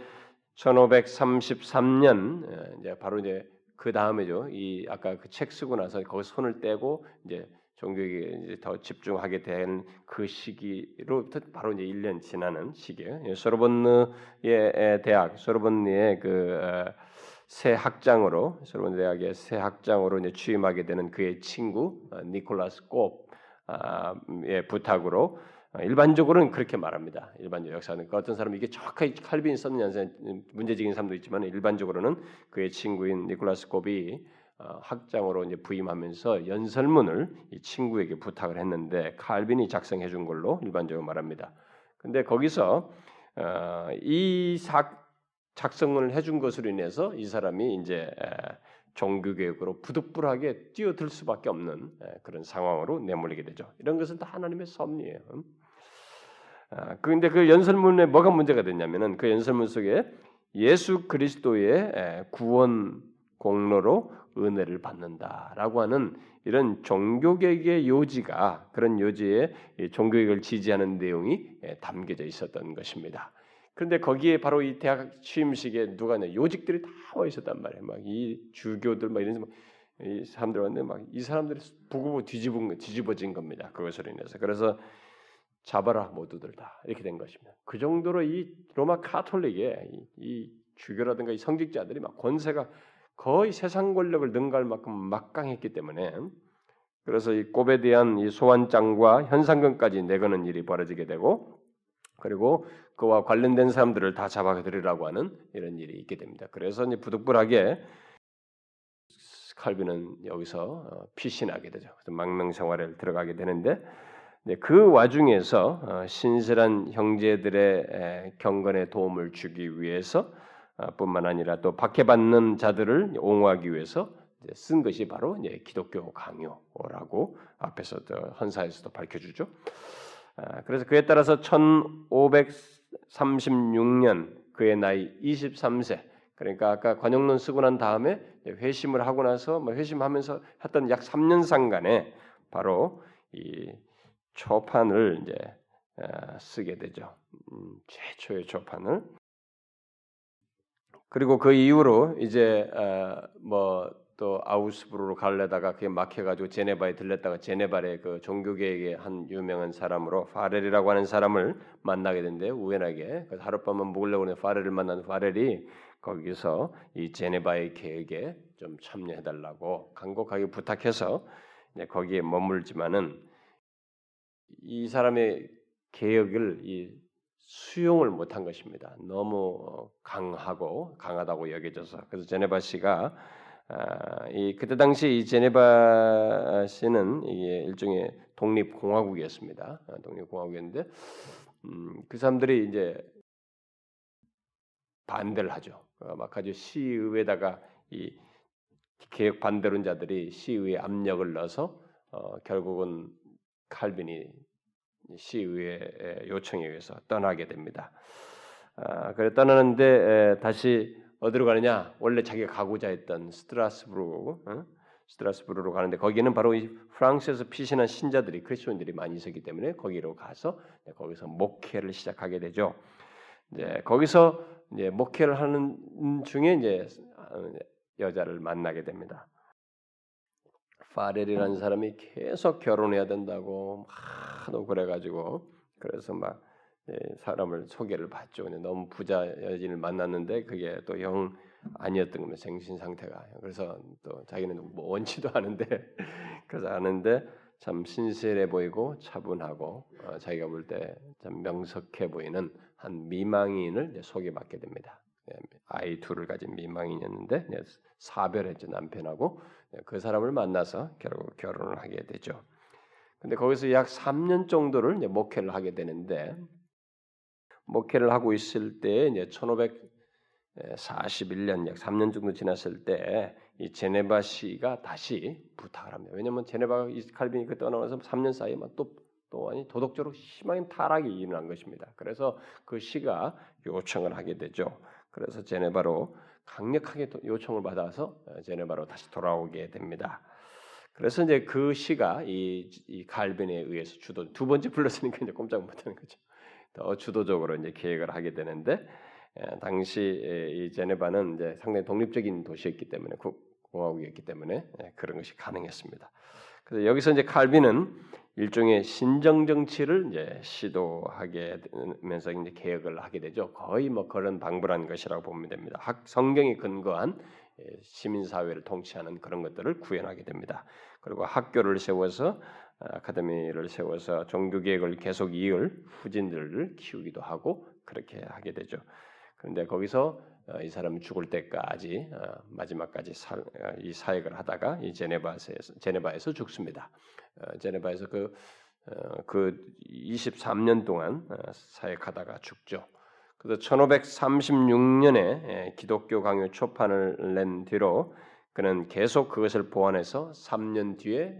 1533년 이제 바로 이제 그 다음에죠. 이 아까 그 책 쓰고 나서 거기 손을 떼고 이제 종교에 이제 더 집중하게 된 그 시기로부터 바로 이제 1년 지나는 시기예요. 소르본느의 대학, 소르본느의 그새 어, 학장으로 소르본 대학의 새 학장으로 이제 취임하게 되는 그의 친구 어, 니콜라스 곱의 부탁으로 어, 일반적으로는 그렇게 말합니다. 일반적 역사는 그 어떤 사람이 이게 정확하게 칼빈이 썼느냐 문제적인 사람도 있지만 일반적으로는 그의 친구인 니콜라스 곱이 어, 학장으로 이제 부임하면서 연설문을 이 친구에게 부탁을 했는데 칼빈이 작성해 준 걸로 일반적으로 말합니다. 근데 거기서 어, 이 작성을 해준 것으로 인해서 이 사람이 이제 종교개혁으로 부득불하게 뛰어들 수밖에 없는 그런 상황으로 내몰리게 되죠. 이런 것은 다 하나님의 섭리예요. 아, 그런데 그 연설문에 뭐가 문제가 됐냐면은 그 연설문 속에 예수 그리스도의 구원 공로로 은혜를 받는다라고 하는 이런 종교개혁의 요지가 그런 요지에 종교개혁을 지지하는 내용이 담겨져 있었던 것입니다. 그런데 거기에 바로 이 대학 취임식에 누가 냐 요직들이 다 와 있었단 말이에요. 막 이 주교들 막 이런 이 사람들 왔는데 막 이 사람들이 부고 뒤집은 뒤집어진 겁니다. 그것으로 인해서 그래서 잡아라 모두들 다 이렇게 된 것입니다. 그 정도로 이 로마 카톨릭의 이, 이 주교라든가 이 성직자들이 막 권세가 거의 세상 권력을 능가할 만큼 막강했기 때문에 그래서 이 곱에 대한 이 소환장과 현상금까지 내거는 일이 벌어지게 되고 그리고 그와 관련된 사람들을 다 잡아들이라고 하는 이런 일이 있게 됩니다. 그래서 이제 부득불하게 칼빈은 여기서 어, 피신하게 되죠. 그래서 망명 생활에 들어가게 되는데 네, 그 와중에서 어, 신실한 형제들의 경건에 도움을 주기 위해서 어, 뿐만 아니라 또 박해받는 자들을 옹호하기 위해서 쓴 것이 바로 기독교 강요라고 앞에서도 헌사에서도 밝혀주죠. 아, 그래서 그에 따라서 1536년 그의 나이 23세 그러니까 아까 관용론 쓰고 난 다음에 회심을 하고 나서 뭐 회심하면서 했던 약 3년 상간에 바로 이 초판을 이제 어, 쓰게 되죠. 음, 최초의 초판을. 그리고 그 이후로 이제 어, 뭐또 아우스부르로 갈래다가 그게 막혀가지고 제네바에 들렸다가 제네바의 그 종교계의 한 유명한 사람으로 파렐이라고 하는 사람을 만나게 된데 우연하게 하룻밤만 묵으려고 하는 파렐을 만난 파렐이 거기서 이 제네바의 계획에 좀 참여해달라고 간곡하게 부탁해서 거기에 머물지만은 이 사람의 개혁을 이 수용을 못한 것입니다. 너무 강하고 강하다고 여겨져서 그래서 제네바 씨가 아, 이 그때 당시 이 제네바 씨는 이게 일종의 독립 공화국이었습니다. 아, 독립 공화국이었는데 음, 그 사람들이 이제 반대를 하죠. 어, 막 아주 시의회에다가 이 개혁 반대론자들이 시의회 압력을 넣어서 어, 결국은 칼빈이 시의회 요청에 의해서 떠나게 됩니다. 아, 그래 떠나는데 에, 다시 어디로 가느냐? 원래 자기가 가고자 했던 스트라스부르, 어? 스트라스부르로 가는데 거기는 바로 이 프랑스에서 피신한 신자들이 크리스천들이 많이 있었기 때문에 거기로 가서 거기서 목회를 시작하게 되죠. 이제 거기서 이제 목회를 하는 중에 이제 어, 여자를 만나게 됩니다. 파렐이라는 사람이 계속 결혼해야 된다고 하도 그래가지고 그래서 막 예, 사람을 소개를 받죠. 근데 너무 부자 여인을 만났는데 그게 또 영 아니었던 겁니다. 정신 상태가. 그래서 또 자기는 뭐 원치도 않은데 그래서 아는데 참 신실해 보이고 차분하고 어, 자기가 볼 때 참 명석해 보이는 한 미망인을 소개받게 됩니다. 아이 둘을 가진 미망인이었는데 네, 사별했죠 남편하고 네, 그 사람을 만나서 결국 결혼을 하게 되죠. 근데 거기서 약 3년 정도를 목회를 하게 되는데 목회를 하고 있을 때 이제 1541년 약 3년 정도 지났을 때 이 제네바 시가 다시 부탁을 합니다. 왜냐하면 제네바가 이 칼빈이 그 떠나서 3년 사이에 또 또한 도덕적으로 심한 타락이 일어난 것입니다. 그래서 그 시가 요청을 하게 되죠. 그래서 제네바로 강력하게 요청을 받아서 어, 제네바로 다시 돌아오게 됩니다. 그래서 이제 그 시가 이, 이 갈빈에 의해서 주도 두 번째 불렀으니까 이제 꼼짝 못하는 거죠. 더 주도적으로 이제 계획을 하게 되는데 예, 당시 이 제네바는 이제 상당히 독립적인 도시였기 때문에 공화국이었기 때문에 예, 그런 것이 가능했습니다. 그래서 여기서 이제 칼빈은 일종의 신정 정치를 이제 시도하게 되면서 이제 개혁을 하게 되죠. 거의 뭐 그런 방불한 것이라고 보면 됩니다. 학 성경에 근거한 예, 시민 사회를 통치하는 그런 것들을 구현하게 됩니다. 그리고 학교를 세워서 아카데미를 세워서 종교 개혁을 계속 이을 후진들을 키우기도 하고 그렇게 하게 되죠. 그런데 거기서 어, 이 사람이 죽을 때까지 어, 마지막까지 사, 어, 이 사역을 하다가 이 제네바에서 제네바에서 죽습니다. 제네바에서 그, 그 23년 동안 사역하다가 죽죠. 그래서 1536년에 예, 기독교 강요 초판을 낸 뒤로 그는 계속 그것을 보완해서 3년 뒤에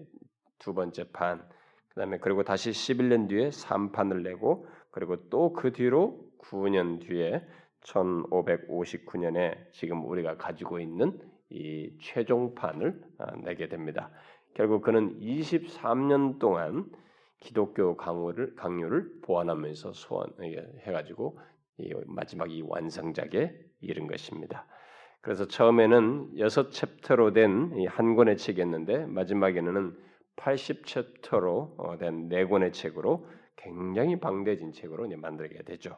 두 번째 판, 그다음에 그리고 다시 11년 뒤에 3판을 내고 그리고 또 그 뒤로 9년 뒤에 1559년에 지금 우리가 가지고 있는 이 최종판을 아, 내게 됩니다. 결국 그는 23년 동안 기독교 강요를 강요를 보완하면서 소원 해가지고 마지막 이 완성작에 이른 것입니다. 그래서 처음에는 여섯 챕터로 된 한 권의 책이었는데 마지막에는 80챕터로 어, 된네 권의 책으로 굉장히 방대진 책으로 만들게 되죠.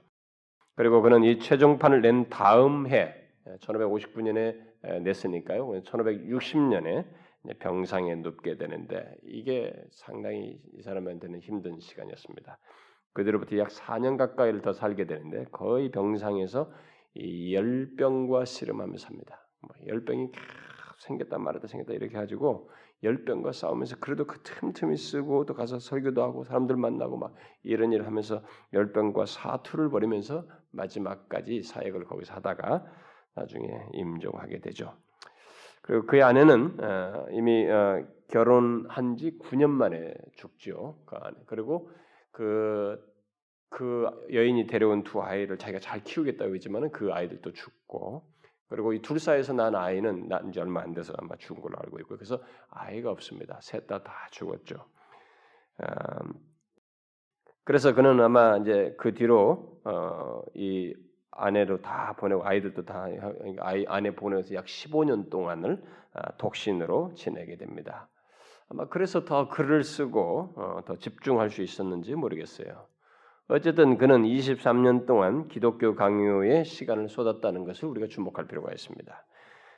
그리고 그는 이 최종판을 낸 다음 해 1559년에 냈으니까요. 1560년에 병상에 눕게 되는데 이게 상당히 이 사람한테는 힘든 시간이었습니다. 그대로부터 약 4년 가까이를 더 살게 되는데 거의 병상에서 이 열병과 씨름하며 삽니다. 뭐 열병이 생겼다 말았다 생겼다 이렇게 가지고 열병과 싸우면서 그래도 그 틈틈이 쓰고 또 가서 설교도 하고 사람들 만나고 막 이런 일을 하면서 열병과 사투를 벌이면서 마지막까지 사역을 거기서 하다가 나중에 임종하게 되죠. 그리고 그의 아내는 어, 이미 어, 결혼한 지 9년 만에 죽죠. 그. 그리고 그, 그 여인이 데려온 두 아이를 자기가 잘 키우겠다고 했지만은 그 아이들도 죽고 그리고 이 둘 사이에서 난 아이는 난 지 얼마 안 돼서 아마 죽은 걸로 알고 있고 그래서 아이가 없습니다. 셋 다 다 죽었죠. 음, 그래서 그는 아마 이제 그 뒤로 어, 이 아내로 다 보내고 아이들도 다 아이 아내 보내서 약 15년 동안을 아, 독신으로 지내게 됩니다. 아마 그래서 더 글을 쓰고 어, 더 집중할 수 있었는지 모르겠어요. 어쨌든 그는 23년 동안 기독교 강요에 시간을 쏟았다는 것을 우리가 주목할 필요가 있습니다.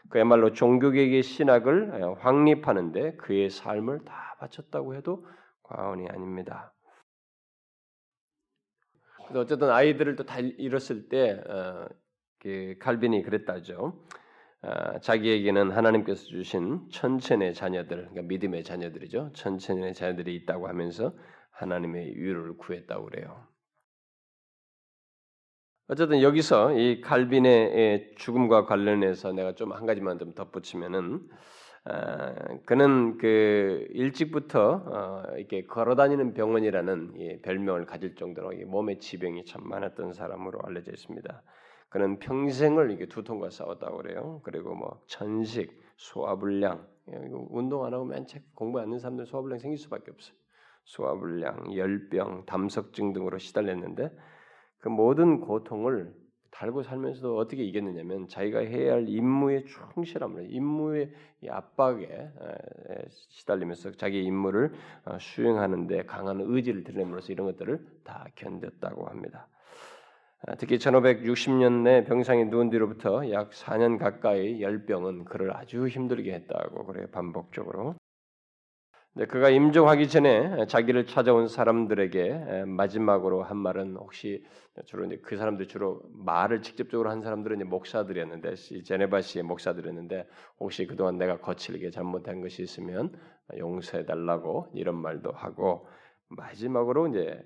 그야말로 종교계의 신학을 어, 확립하는데 그의 삶을 다 바쳤다고 해도 과언이 아닙니다. 그래서 어쨌든 아이들을 또다 잃었을 때 어, 그 칼빈이 그랬다죠. 어, 자기에게는 하나님께서 주신 천천의 자녀들, 그러니까 믿음의 자녀들이죠. 천천의 자녀들이 있다고 하면서 하나님의 위로를 구했다고 그래요. 어쨌든 여기서 이 칼빈의 죽음과 관련해서 내가 좀 한 가지만 좀 덧붙이면은 어, 그는 그 일찍부터 어, 이렇게 걸어다니는 병원이라는 이 별명을 가질 정도로 몸에 지병이 참 많았던 사람으로 알려져 있습니다. 그는 평생을 이게 두통과 싸웠다고 그래요. 그리고 뭐 천식, 소화불량, 운동 안 하고 맨책 공부 안 하는 사람들 소화불량 생길 수밖에 없어요. 소화불량, 열병, 담석증 등으로 시달렸는데 그 모든 고통을 달고 살면서도 어떻게 이겼느냐면 자기가 해야 할 임무에 충실함을 임무의 압박에 시달리면서 자기 임무를 어, 수행하는데 강한 의지를 드러내면서 이런 것들을 다 견뎠다고 합니다. 아, 특히 1560년에 병상에 누운 뒤로부터 약 4년 가까이 열병은 그를 아주 힘들게 했다고 그래요 반복적으로. 네, 그가 임종하기 전에 자기를 찾아온 사람들에게 마지막으로 한 말은 혹시 주로 이제 그 사람들 주로 말을 직접적으로 한 사람들은 이제 목사들이었는데 제네바시의 목사들이었는데 혹시 그동안 내가 거칠게 잘못한 것이 있으면 용서해 달라고 이런 말도 하고 마지막으로 이제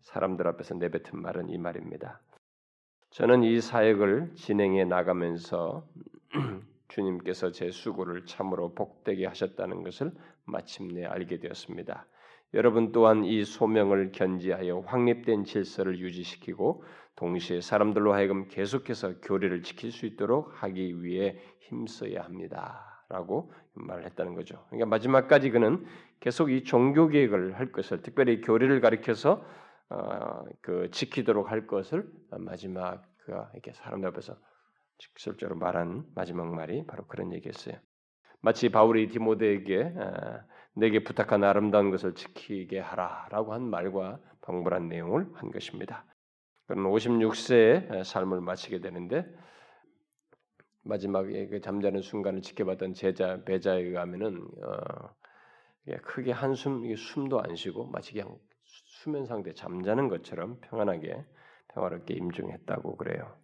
사람들 앞에서 내뱉은 말은 이 말입니다. 저는 이 사역을 진행해 나가면서 주님께서 제 수고를 참으로 복되게 하셨다는 것을 마침내 알게 되었습니다. 여러분 또한 이 소명을 견지하여 확립된 질서를 유지시키고 동시에 사람들로 하여금 계속해서 교리를 지킬 수 있도록 하기 위해 힘써야 합니다.라고 말을 했다는 거죠. 그러니까 마지막까지 그는 계속 이 종교 계획을 할 것을 특별히 교리를 가리켜서 어, 그 지키도록 할 것을 마지막 그가 이렇게 사람들 앞에서 직설적으로 말한 마지막 말이 바로 그런 얘기였어요. 마치 바울이 디모데에게 내게 부탁한 아름다운 것을 지키게 하라라고 한 말과 방불한 내용을 한 것입니다. 그는 56세의 삶을 마치게 되는데 마지막에 그 잠자는 순간을 지켜봤던 제자 배자에 의하면은 어, 크게 한숨 숨도 안 쉬고 마치 그냥 수면 상태 잠자는 것처럼 평안하게 평화롭게 임종했다고 그래요.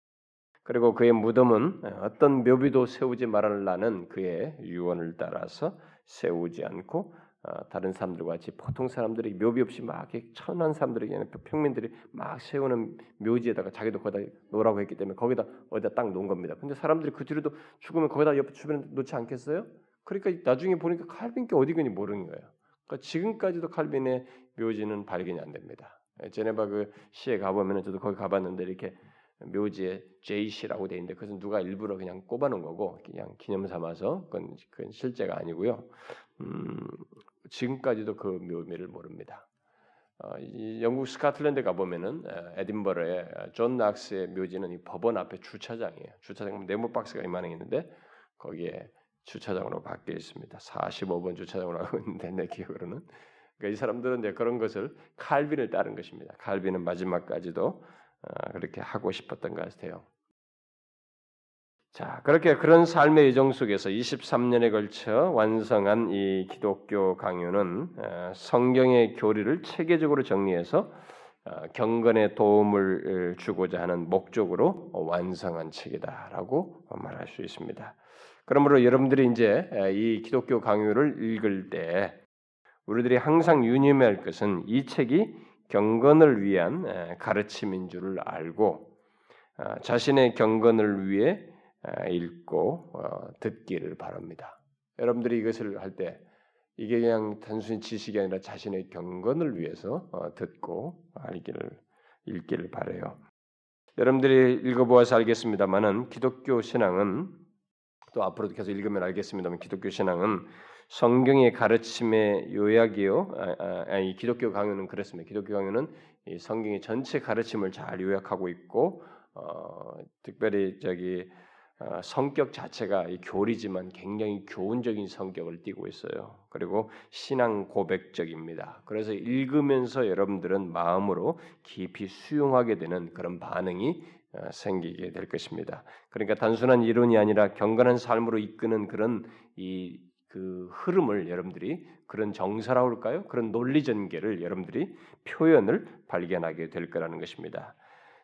그리고 그의 무덤은 어떤 묘비도 세우지 말라는 그의 유언을 따라서 세우지 않고 어, 다른 사람들과 같이 보통 사람들이 묘비 없이 막 천한 사람들에게는 평민들이 막 세우는 묘지에다가 자기도 거기다 놓으라고 했기 때문에 거기다 어디다 딱 놓은 겁니다. 근데 사람들이 그 뒤로도 죽으면 거기다 옆 주변에 놓지 않겠어요? 그러니까 나중에 보니까 칼빈께 어디 건지 모르는 거예요. 그러니까 지금까지도 칼빈의 묘지는 발견이 안 됩니다. 제네바 그 시에 가보면은 저도 거기 가봤는데 이렇게 묘지에 JC라고 돼 있는데 그것은 누가 일부러 그냥 꼽아놓은 거고 그냥 기념 삼아서 그건, 그건 실제가 아니고요. 음, 지금까지도 그 묘지를 모릅니다. 어, 영국 스카틀랜드 가 보면은 에딘버러의 존 낙스의 묘지는 이 법원 앞에 주차장이에요. 주차장 네모 박스가 이만한 있는데 거기에 주차장으로 바뀌어 있습니다. 45번 주차장으로 하고 있는데 내 기억으로는 그러니까 이 사람들은 이제 그런 것을 칼빈을 따른 것입니다. 칼빈은 마지막까지도 어, 그렇게 하고 싶었던 것 같아요. 자, 그렇게 그런 삶의 예정 속에서 23년에 걸쳐 완성한 이 기독교 강요는 어, 성경의 교리를 체계적으로 정리해서 어, 경건에 도움을 주고자 하는 목적으로 완성한 책이다라고 말할 수 있습니다. 그러므로 여러분들이 이제 이 기독교 강요를 읽을 때 우리들이 항상 유념해야 할 것은 이 책이 경건을 위한 가르침인 줄을 알고 아, 자신의 경건을 위해 읽고 어, 듣기를 바랍니다. 여러분들이 이것을 할 때 이게 그냥 단순히 지식이 아니라 자신의 경건을 위해서 어, 듣고 알기를 읽기를 바래요. 여러분들이 읽어보아서 알겠습니다만은 기독교 신앙은 또 앞으로도 계속 읽으면 알겠습니다만 기독교 신앙은 성경의 가르침의 요약이요. 아, 아, 아니, 기독교 강요는 그렇습니다. 기독교 강요는 이 성경의 전체 가르침을 잘 요약하고 있고 어, 특별히 저기 어, 성격 자체가 교리지만 굉장히 교훈적인 성격을 띠고 있어요. 그리고 신앙 고백적입니다. 그래서 읽으면서 여러분들은 마음으로 깊이 수용하게 되는 그런 반응이 어, 생기게 될 것입니다. 그러니까 단순한 이론이 아니라 경건한 삶으로 이끄는 그런 이 그 흐름을 여러분들이 그런 정서라고 할까요? 그런 논리 전개를 여러분들이 표현을 발견하게 될 거라는 것입니다.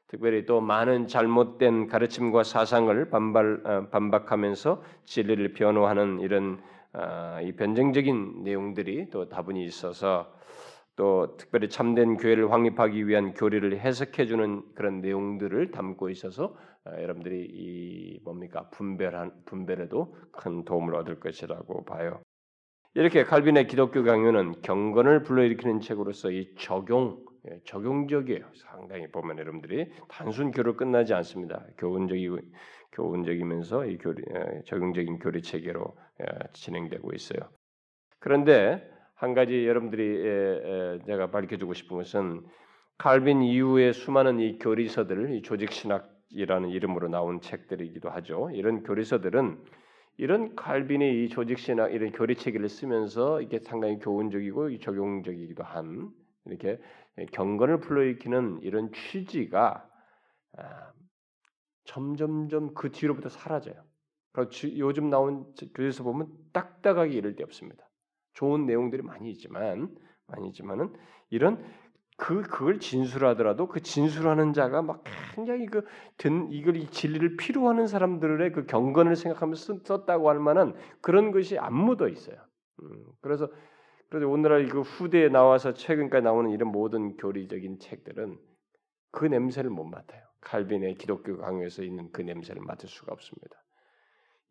특별히 또 많은 잘못된 가르침과 사상을 반발 어, 반박하면서 진리를 변호하는 이런 어, 이 변증적인 내용들이 또 다분히 있어서 또 특별히 참된 교회를 확립하기 위한 교리를 해석해 주는 그런 내용들을 담고 있어서 어, 여러분들이 이 뭡니까 분별한 분별에도 큰 도움을 얻을 것이라고 봐요. 이렇게 칼빈의 기독교 강요는 경건을 불러일으키는 책으로서 이 적용 예, 적용적이에요. 상당히 보면 여러분들이 단순 교로 끝나지 않습니다. 교훈적이 교훈적이면서 이 교리 예, 적용적인 교리 체계로 예, 진행되고 있어요. 그런데 한 가지 여러분들이 제가 밝혀주고 싶은 것은 칼빈 이후에 수많은 이 교리서들, 이 조직 신학이라는 이름으로 나온 책들이기도 하죠. 이런 교리서들은 이런 칼빈의 이 조직 신학 이런 교리 체계를 쓰면서 이게 상당히 교훈적이고 적용적이기도 한 이렇게 경건을 불러일으키는 이런 취지가 아, 점점점 그 뒤로부터 사라져요. 그리고 요즘 나온 교리서 보면 딱딱하게 이를 데 없습니다. 좋은 내용들이 많이 있지만 많이 있지만은 이런 그 그걸 진술하더라도 그 진술하는 자가 막 굉장히 그 든 이걸 이 진리를 필요하는 사람들의 그 경건을 생각하면서 썼다고 할 만한 그런 것이 안 묻어 있어요. 음, 그래서 그래서 오늘날 그 후대에 나와서 최근까지 나오는 이런 모든 교리적인 책들은 그 냄새를 못 맡아요. 칼빈의 기독교 강요에서 있는 그 냄새를 맡을 수가 없습니다.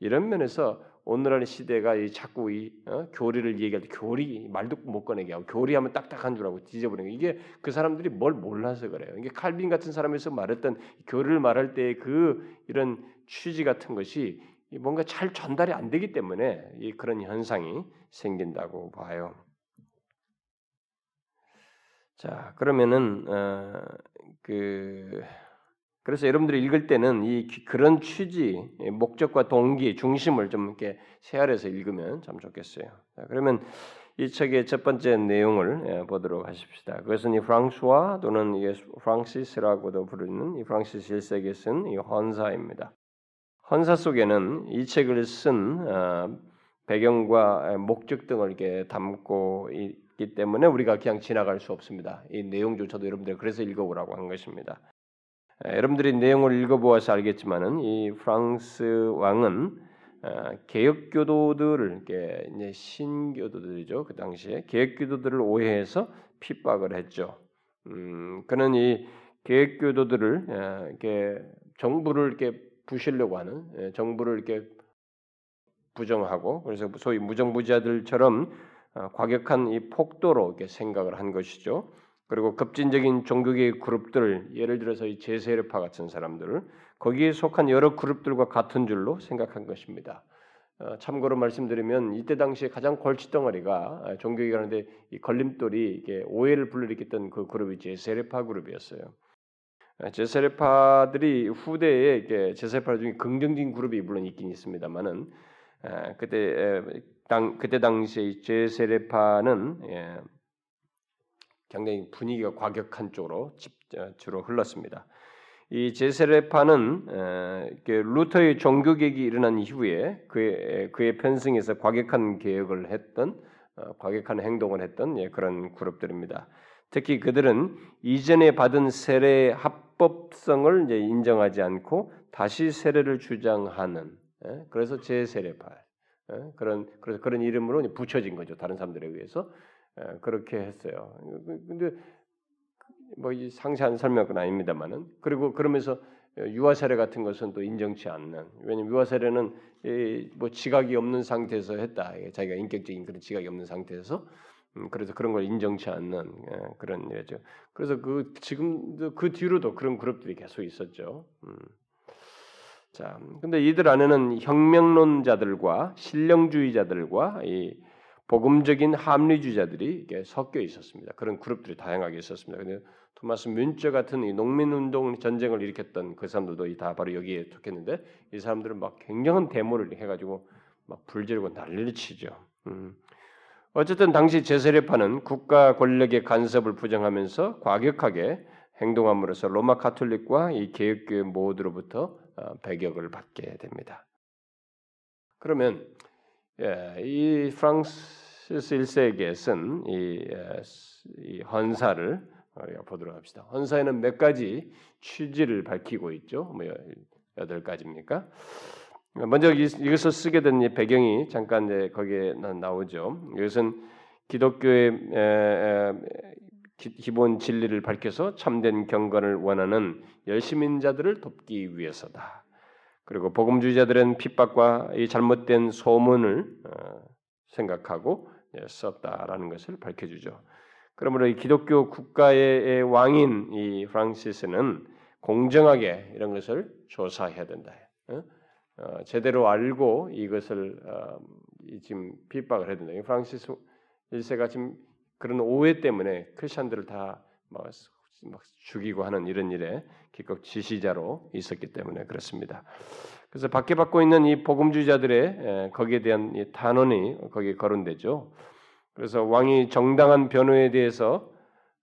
이런 면에서 오늘날 시대가 이 자꾸 이 어? 교리를 얘기할 때 교리 말도 못 꺼내게 하고 교리하면 딱딱한 줄 알고 뒤져버리는 게 이게 그 사람들이 뭘 몰라서 그래요. 이게 칼빈 같은 사람에서 말했던 교리를 말할 때그 이런 취지 같은 것이 뭔가 잘 전달이 안 되기 때문에 이 그런 현상이 생긴다고 봐요. 자 그러면은 어, 그 그래서 여러분들이 읽을 때는 이 그런 취지, 목적과 동기, 중심을 좀 이렇게 세알해서 읽으면 참 좋겠어요. 자, 그러면 이 책의 첫 번째 내용을 예, 보도록 하십시다. 그것은 이 프랑스와 또는 이 프랑시스라고도 부르는 이 프랑시스 1세기에 쓴 이 헌사입니다. 헌사 속에는 이 책을 쓴 어, 배경과 목적 등을 이렇게 담고 있기 때문에 우리가 그냥 지나갈 수 없습니다. 이 내용조차도 여러분들 그래서 읽어보라고 한 것입니다. 여러분들이 내용을 읽어보아서 알겠지만은 이 프랑스 왕은 개혁교도들을 이제 신교도들이죠 그 당시에 개혁교도들을 오해해서 핍박을 했죠. 음, 그는 이 개혁교도들을 이렇게 정부를 이렇게 부시려고 하는 정부를 이렇게 부정하고 그래서 소위 무정부자들처럼 어, 과격한 이 폭도로 이렇게 생각을 한 것이죠. 그리고 급진적인 종교계의 그룹들, 예를 들어서 이 제세례파 같은 사람들을 거기에 속한 여러 그룹들과 같은 줄로 생각한 것입니다. 어, 참고로 말씀드리면 이때 당시에 가장 골칫덩어리가 어, 종교계 가는데 이 걸림돌이 이게 오해를 불러일으켰던 그 그룹이 제세례파 그룹이었어요. 어, 제세례파들이 후대에 이게 제세례파 중에 긍정적인 그룹이 물론 있긴 있습니다만은 그때 당 그때 당시에 제세례파는 예, 굉장히 분위기가 과격한 쪽으로 어, 주로 흘렀습니다. 이 제세례파는 루터의 종교개혁이 일어난 이후에 그의, 그의 편승에서 과격한 개혁을 했던 어, 과격한 행동을 했던 예, 그런 그룹들입니다. 특히 그들은 이전에 받은 세례의 합법성을 인정하지 않고 다시 세례를 주장하는 예, 그래서 제세례파 예, 그런 그래서 그런 이름으로 붙여진 거죠. 다른 사람들에 의해서 예, 그렇게 했어요. 근데 뭐 상세한 설명은 아닙니다만은 그리고 그러면서 유아 세례 같은 것은 또 인정치 않는 왜냐면 유아 세례는 뭐 지각이 없는 상태에서 했다 자기가 인격적인 그런 지각이 없는 상태에서 음, 그래서 그런 걸 인정치 않는 예, 그런 일이죠. 그래서 그 지금도 그 뒤로도 그런 그룹들이 계속 있었죠. 음. 자, 근데 이들 안에는 혁명론자들과 신령주의자들과 이 복음적인 합리주의자들이 섞여 있었습니다. 그런 그룹들이 다양하게 있었습니다. 근데 토마스 뮌처 같은 이 농민 운동 전쟁을 일으켰던 그 사람들도 다 바로 여기에 속했는데 이 사람들은 막 굉장한 데모를 해가지고 막 불지르고 난리를 치죠. 음. 어쨌든 당시 제세례파는 국가 권력의 간섭을 부정하면서 과격하게 행동함으로써 로마 카톨릭과 이 개혁교회 모두로부터 어, 배격을 받게 됩니다. 그러면 예, 이 프랑시스 1세기에 쓴이 예, 이 헌사를 보도록 합시다. 헌사에는 몇 가지 취지를 밝히고 있죠. 뭐 여덟 가지입니까? 먼저 이것을 쓰게 된 배경이 잠깐 이제 거기에 나오죠. 이것은 기독교의 기본 진리를 밝혀서 참된 경건을 원하는 열심인 자들을 돕기 위해서다. 그리고 복음주의자들은 핍박과 이 잘못된 소문을 어, 생각하고 예, 썼다라는 것을 밝혀주죠. 그러므로 이 기독교 국가의 왕인 이 프랑시스는 공정하게 이런 것을 조사해야 된다. 어? 어, 제대로 알고 이것을 지금 핍박을 해야 된다. 프랑시스 1세가 지금 그런 오해 때문에 크리스천들을 다 막 죽이고 하는 이런 일에 기껏 지시자로 있었기 때문에 그렇습니다. 그래서 박해받고 있는 이 복음주의자들의 거기에 대한 이 단언이 거기에 거론되죠. 그래서 왕이 정당한 변호에 대해서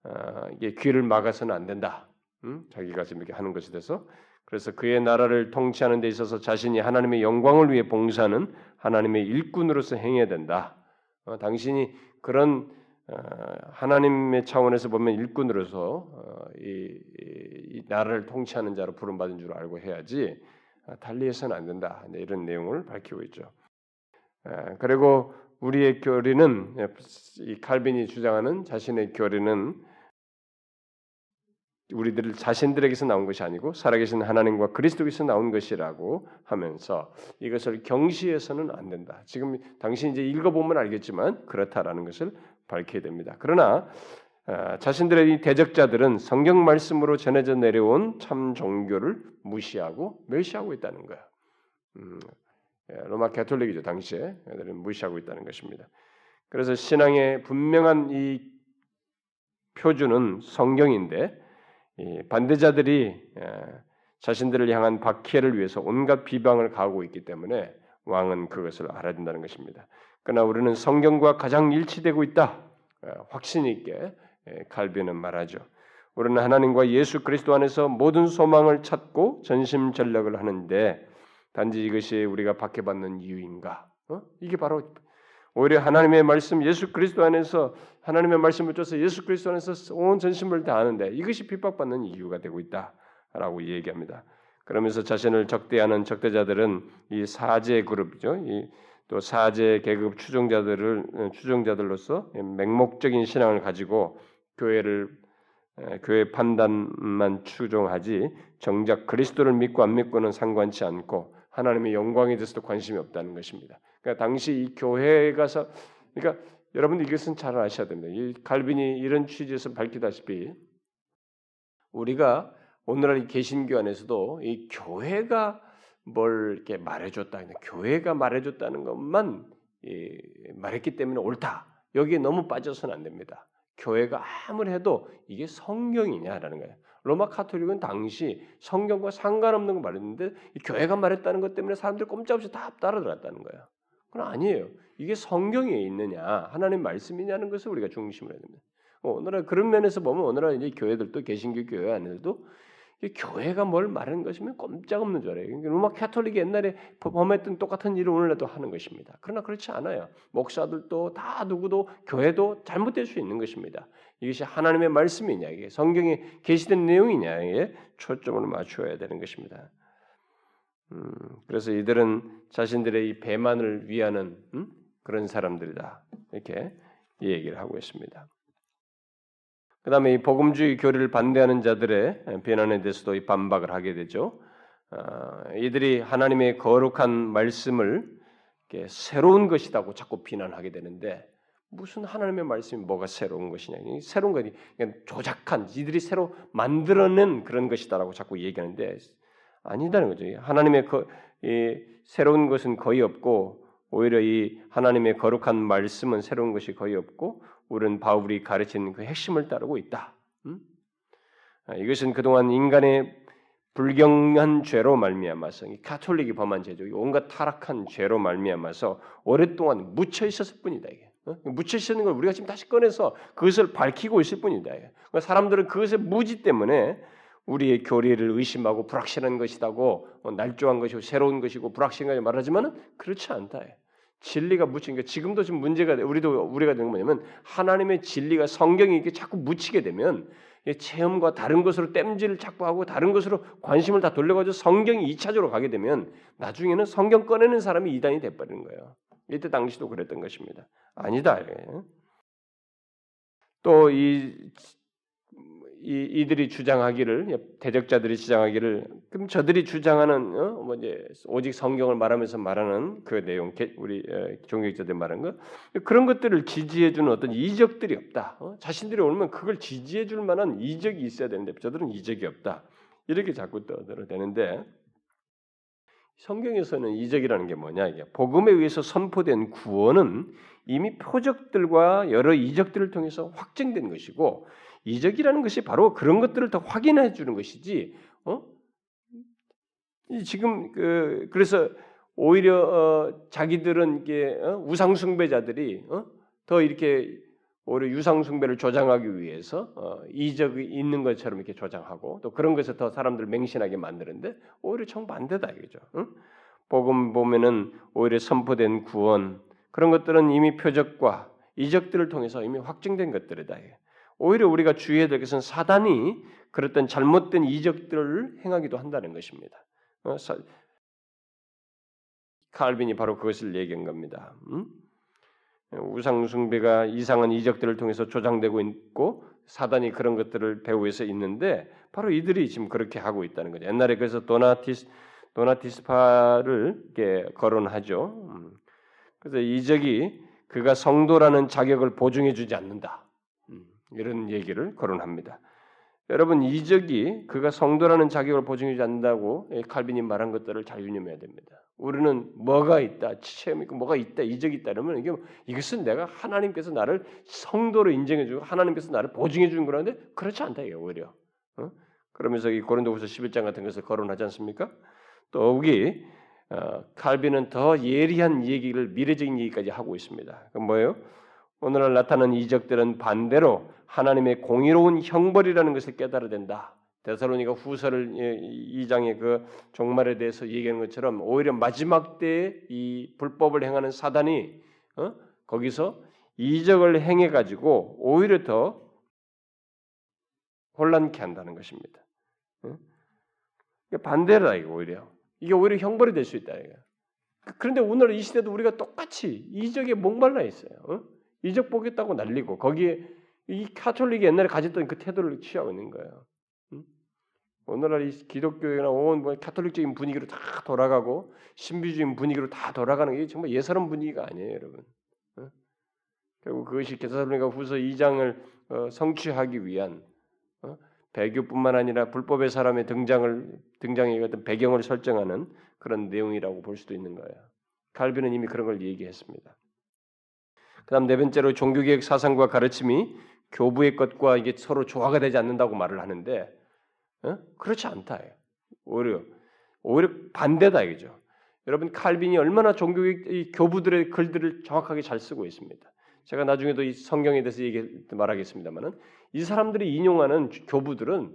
어, 이게 귀를 막아서는 안 된다. 음? 자기가 지금 이렇게 하는 것에 대해서 그래서 그의 나라를 통치하는 데 있어서 자신이 하나님의 영광을 위해 봉사하는 하나님의 일꾼으로서 행해야 된다. 어, 당신이 그런 어, 하나님의 차원에서 보면 일꾼으로서 어, 이, 이, 나라를 통치하는 자로 부름받은 줄 알고 해야지 어, 달리해서는 안 된다. 네, 이런 내용을 밝히고 있죠. 그리고 우리의 교리는 이 칼빈이 주장하는 자신의 교리는 우리들 자신들에게서 나온 것이 아니고 살아계신 하나님과 그리스도께서 나온 것이라고 하면서 이것을 경시해서는 안 된다. 지금 당신 이제 읽어보면 알겠지만 그렇다라는 것을 밝혀야 됩니다. 그러나 어, 자신들의 이 대적자들은 성경 말씀으로 전해져 내려온 참 종교를 무시하고 멸시하고 있다는 거야. 음, 예, 로마 가톨릭이죠 당시에 애들은 무시하고 있다는 것입니다. 그래서 신앙의 분명한 이 표준은 성경인데 반대자들이 예, 자신들을 향한 박해를 위해서 온갖 비방을 가하고 있기 때문에 왕은 그것을 알아야 된다는 것입니다. 그러나 우리는 성경과 가장 일치되고 있다. 예, 확신 있게 예, 칼빈은 말하죠. 우리는 하나님과 예수 그리스도 안에서 모든 소망을 찾고 전심 전력을 하는데 단지 이것이 우리가 박해받는 이유인가? 어? 이게 바로 오히려 하나님의 말씀 예수 그리스도 안에서 하나님의 말씀을 쫓아 예수 그리스도 안에서 온 전심을 다하는데 이것이 핍박받는 이유가 되고 있다라고 얘기합니다. 그러면서 자신을 적대하는 적대자들은 이 사제 그룹이죠. 또 사제 계급 추종자들을 어, 추종자들로서 맹목적인 신앙을 가지고 교회를 교회 판단만 추종하지 정작 그리스도를 믿고 안 믿고는 상관치 않고 하나님의 영광에 대해서도 관심이 없다는 것입니다. 그러니까 당시 이 교회에 가서 그러니까 여러분들 이것은 잘 아셔야 됩니다. 이 갈빈이 이런 취지에서 밝히다시피 우리가 오늘날 이 개신교 안에서도 이 교회가 뭘 이렇게 말해줬다, 교회가 말해줬다는 것만 말했기 때문에 옳다. 여기에 너무 빠져서는 안 됩니다. 교회가 아무리 해도 이게 성경이냐라는 거예요. 로마 카톨릭은 당시 성경과 상관없는 거 말했는데 교회가 말했다는 것 때문에 사람들 꼼짝없이 다 따라들었다는 거예요. 그건 아니에요. 이게 성경에 있느냐, 하나님 말씀이냐는 것을 우리가 중심으로 해야 됩니다. 어, 오늘날 그런 면에서 보면 오늘날 이제 교회들도 개신교 교회 안에도 교회가 뭘 말하는 것이면 꼼짝없는 줄 알아요. 그러니까 로마 캐톨릭이 옛날에 범했던 똑같은 일을 오늘날도 하는 것입니다. 그러나 그렇지 않아요. 목사들도 다 누구도 교회도 잘못될 수 있는 것입니다. 이것이 하나님의 말씀이냐, 이게 성경에 게시된 내용이냐 에 초점을 맞추어야 되는 것입니다. 음, 그래서 이들은 자신들의 이 배만을 위하는 음? 그런 사람들이다 이렇게 얘기를 하고 있습니다. 그 다음에 이 복음주의 교리를 반대하는 자들의 비난에 대해서도 반박을 하게 되죠. 어, 이들이 하나님의 거룩한 말씀을 새로운 것이라고 자꾸 비난하게 되는데 무슨 하나님의 말씀이 뭐가 새로운 것이냐? 새로운 것이 조작한 이들이 새로 만들어낸 그런 것이다라고 자꾸 얘기하는데 아니다는 거죠. 하나님의 거, 이, 새로운 것은 거의 없고 오히려 이 하나님의 거룩한 말씀은 새로운 것이 거의 없고 우리는 바울이 가르친 그 핵심을 따르고 있다. 음? 아, 이것은 그동안 인간의 불경한 죄로 말미암아서 가톨릭이 범한 죄죠. 온갖 타락한 죄로 말미암아서 오랫동안 묻혀 있었을 뿐이다. 이게 어? 묻혀 있는 걸 우리가 지금 다시 꺼내서 그것을 밝히고 있을 뿐이다. 그러니까 사람들은 그것의 무지 때문에 우리의 교리를 의심하고 불확실한 것이다고 어, 날조한 것이고 새로운 것이고 불확실하게 말하지만은 그렇지 않다. 진리가 게 지금도 지금 문제가 우리도 우리가 되는 뭐냐면 하나님의 진리가 성경이 이렇게 자꾸 묻히게 되면 체험과 다른 것으로 땜질을 자꾸 하고 다른 것으로 관심을 다 돌려가지고 성경이 2차적으로 가게 되면 나중에는 성경 꺼내는 사람이 이단이 돼버리는 거예요. 이때 당시도 그랬던 것입니다. 아니다. 또 이 이, 이들이 주장하기를 대적자들이 주장하기를 그럼 저들이 주장하는 어? 뭐 이제 오직 성경을 말하면서 말하는 그 내용 우리 종교학자들 말하는 거 그런 것들을 지지해 주는 어떤 이적들이 없다. 어? 자신들이 오면 그걸 지지해 줄 만한 이적이 있어야 되는데 저들은 이적이 없다. 이렇게 자꾸 떠들어대는데 성경에서는 이적이라는 게 뭐냐 이게 복음에 의해서 선포된 구원은 이미 표적들과 여러 이적들을 통해서 확증된 것이고 이적이라는 것이 바로 그런 것들을 더 확인해 주는 것이지. 어? 지금 그 그래서 오히려 어, 자기들은 이게 어? 우상 숭배자들이 어? 더 이렇게 오히려 유상 숭배를 조장하기 위해서 어, 이적이 있는 것처럼 이렇게 조장하고 또 그런 것에 더 사람들 맹신하게 만드는데 오히려 정반대다 이거죠. 응? 복음 보면은 오히려 선포된 구원 그런 것들은 이미 표적과 이적들을 통해서 이미 확증된 것들이다. 오히려 우리가 주의해야 될 것은 사단이 그랬던 잘못된 이적들을 행하기도 한다는 것입니다. 어, 사, 칼빈이 바로 그것을 얘기한 겁니다. 음? 우상 숭배가 이상한 이적들을 통해서 조장되고 있고 사단이 그런 것들을 배후에서 있는데 바로 이들이 지금 그렇게 하고 있다는 거죠. 옛날에 그래서 도나티스 도나티스파를 이렇게 거론하죠. 음. 그래서 이적이 그가 성도라는 자격을 보증해 주지 않는다. 음. 이런 얘기를 거론합니다. 여러분 이적이 그가 성도라는 자격을 보증하지 않는다고 칼빈이 말한 것들을 잘 유념해야 됩니다. 우리는 뭐가 있다, 체험 있고 뭐가 있다, 이적이 있다 그러면 이게 이것은 내가 하나님께서 나를 성도로 인정해주고 하나님께서 나를 보증해 주는 거라는데 그렇지 않다 이게 오히려. 어? 그러면서 이 고린도후서 11장 같은 것을 거론하지 않습니까? 또 여기 어, 칼빈은 더 예리한 얘기를 미래적인 얘기까지 하고 있습니다. 그 뭐예요? 오늘날 나타난 이적들은 반대로 하나님의 공의로운 형벌이라는 것을 깨달아야 된다. 데살로니가 후서를 2장의 그 종말에 대해서 얘기하는 것처럼 오히려 마지막 때에 이 불법을 행하는 사단이 어? 거기서 이적을 행해 가지고 오히려 더 혼란케 한다는 것입니다. 어? 반대라 이거 오히려 이게 오히려 형벌이 될 수 있다 이거. 그런데 오늘 이 시대도 우리가 똑같이 이적에 목말라 있어요. 어? 이적 보겠다고 날리고 거기에 이 카톨릭이 옛날에 가졌던 그 태도를 취하고 있는 거예요. 응? 오늘날 이 기독교나 온뭐 카톨릭적인 분위기로 다 돌아가고 신비주의 분위기로 다 돌아가는 게 정말 예사로운 분위기가 아니에요, 여러분. 응? 결국 그것이 게사로니가 후서 2장을 어, 성취하기 위한 어? 배교뿐만 아니라 불법의 사람의 등장을 등장의 어떤 배경을 설정하는 그런 내용이라고 볼 수도 있는 거예요. 칼빈은 이미 그런 걸 얘기했습니다. 그다음 네 번째로 종교개혁 사상과 가르침이 교부의 것과 이게 서로 조화가 되지 않는다고 말을 하는데 어? 그렇지 않다. 오히려 오히려 반대다 이거죠. 여러분 칼빈이 얼마나 종교개혁 교부들의 글들을 정확하게 잘 쓰고 있습니다. 제가 나중에도 이 성경에 대해서 말하겠습니다만은 이 사람들이 인용하는 교부들은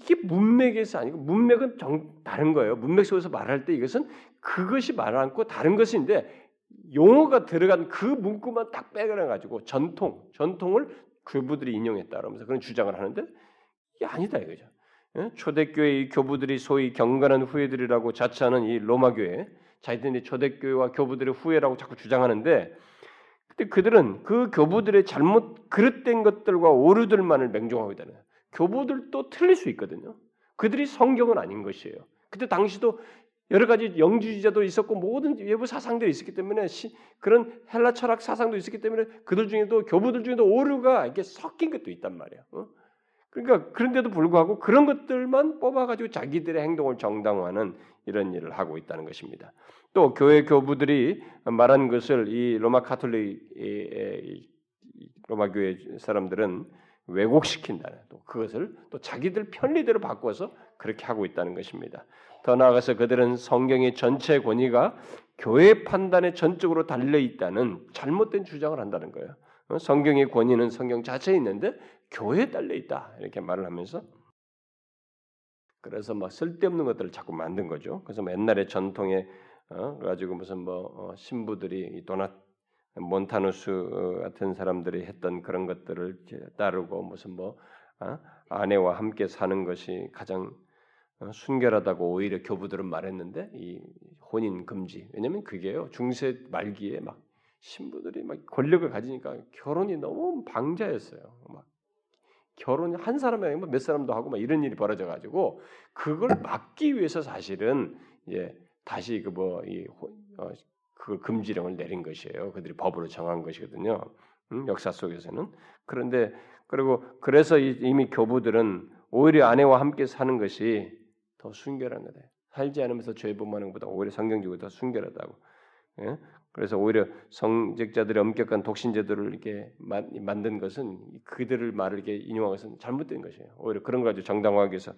이게 문맥에서 아니고 문맥은 정, 다른 거예요. 문맥 속에서 말할 때 이것은 그것이 말 않고 다른 것인데 용어가 들어간 그 문구만 딱 빼내 가지고 전통 전통을 교부들이 인용했다 그러면서 그런 주장을 하는데 이게 아니다 이거죠. 예? 초대교회 교부들이 소위 경건한 후예들이라고 자처하는 이 로마 교회 자기들이 초대교회와 교부들의 후예라고 자꾸 주장하는데 근데 그들은 그 교부들의 잘못 그릇된 것들과 오류들만을 맹종하고 있다는 교부들도 틀릴 수 있거든요. 그들이 성경은 아닌 것이에요. 그때 당시도 여러 가지 영주주의자도 있었고 모든 외부 사상들이 있었기 때문에 시, 그런 헬라 철학 사상도 있었기 때문에 그들 중에도 교부들 중에도 오류가 이렇게 섞인 것도 있단 말이에요. 어? 그러니까 그런데도 불구하고 그런 것들만 뽑아가지고 자기들의 행동을 정당화하는 이런 일을 하고 있다는 것입니다. 또 교회 교부들이 말한 것을 이 로마 카톨릭 로마 교회 사람들은 왜곡시킨다는 또 그것을 또 자기들 편리대로 바꿔서 그렇게 하고 있다는 것입니다. 더 나아가서 그들은 성경의 전체 권위가 교회 판단에 전적으로 달려 있다는 잘못된 주장을 한다는 거예요. 어? 성경의 권위는 성경 자체에 있는데 교회에 달려 있다 이렇게 말을 하면서 그래서 막 쓸데없는 것들을 자꾸 만든 거죠. 그래서 뭐 옛날에 전통에 어, 가지고 무슨 뭐 어, 신부들이 도나 몬타누스 어, 같은 사람들이 했던 그런 것들을 따르고 무슨 뭐 어? 아내와 함께 사는 것이 가장 어, 순결하다고 오히려 교부들은 말했는데 이 혼인 금지 왜냐하면 그게요 중세 말기에 막 신부들이 막 권력을 가지니까 결혼이 너무 방자였어요 막 결혼 한 사람이 아니고 몇 사람도 하고 막 이런 일이 벌어져 가지고 그걸 막기 위해서 사실은 예 다시 그 뭐이 어, 그 금지령을 내린 것이에요. 그들이 법으로 정한 것이거든요. 음, 역사 속에서는 그런데 그리고 그래서 이미 교부들은 오히려 아내와 함께 사는 것이 더 순결한 거다. 살지 않으면서 죄 범하는 것보다 오히려 성경적으로 더 순결하다고. 예? 그래서 오히려 성직자들의 엄격한 독신제도를 이렇게 만든 것은 그들을 말을 이렇게 인용한 것은 잘못된 것이에요. 오히려 그런 거 가지고 정당화하기 위해서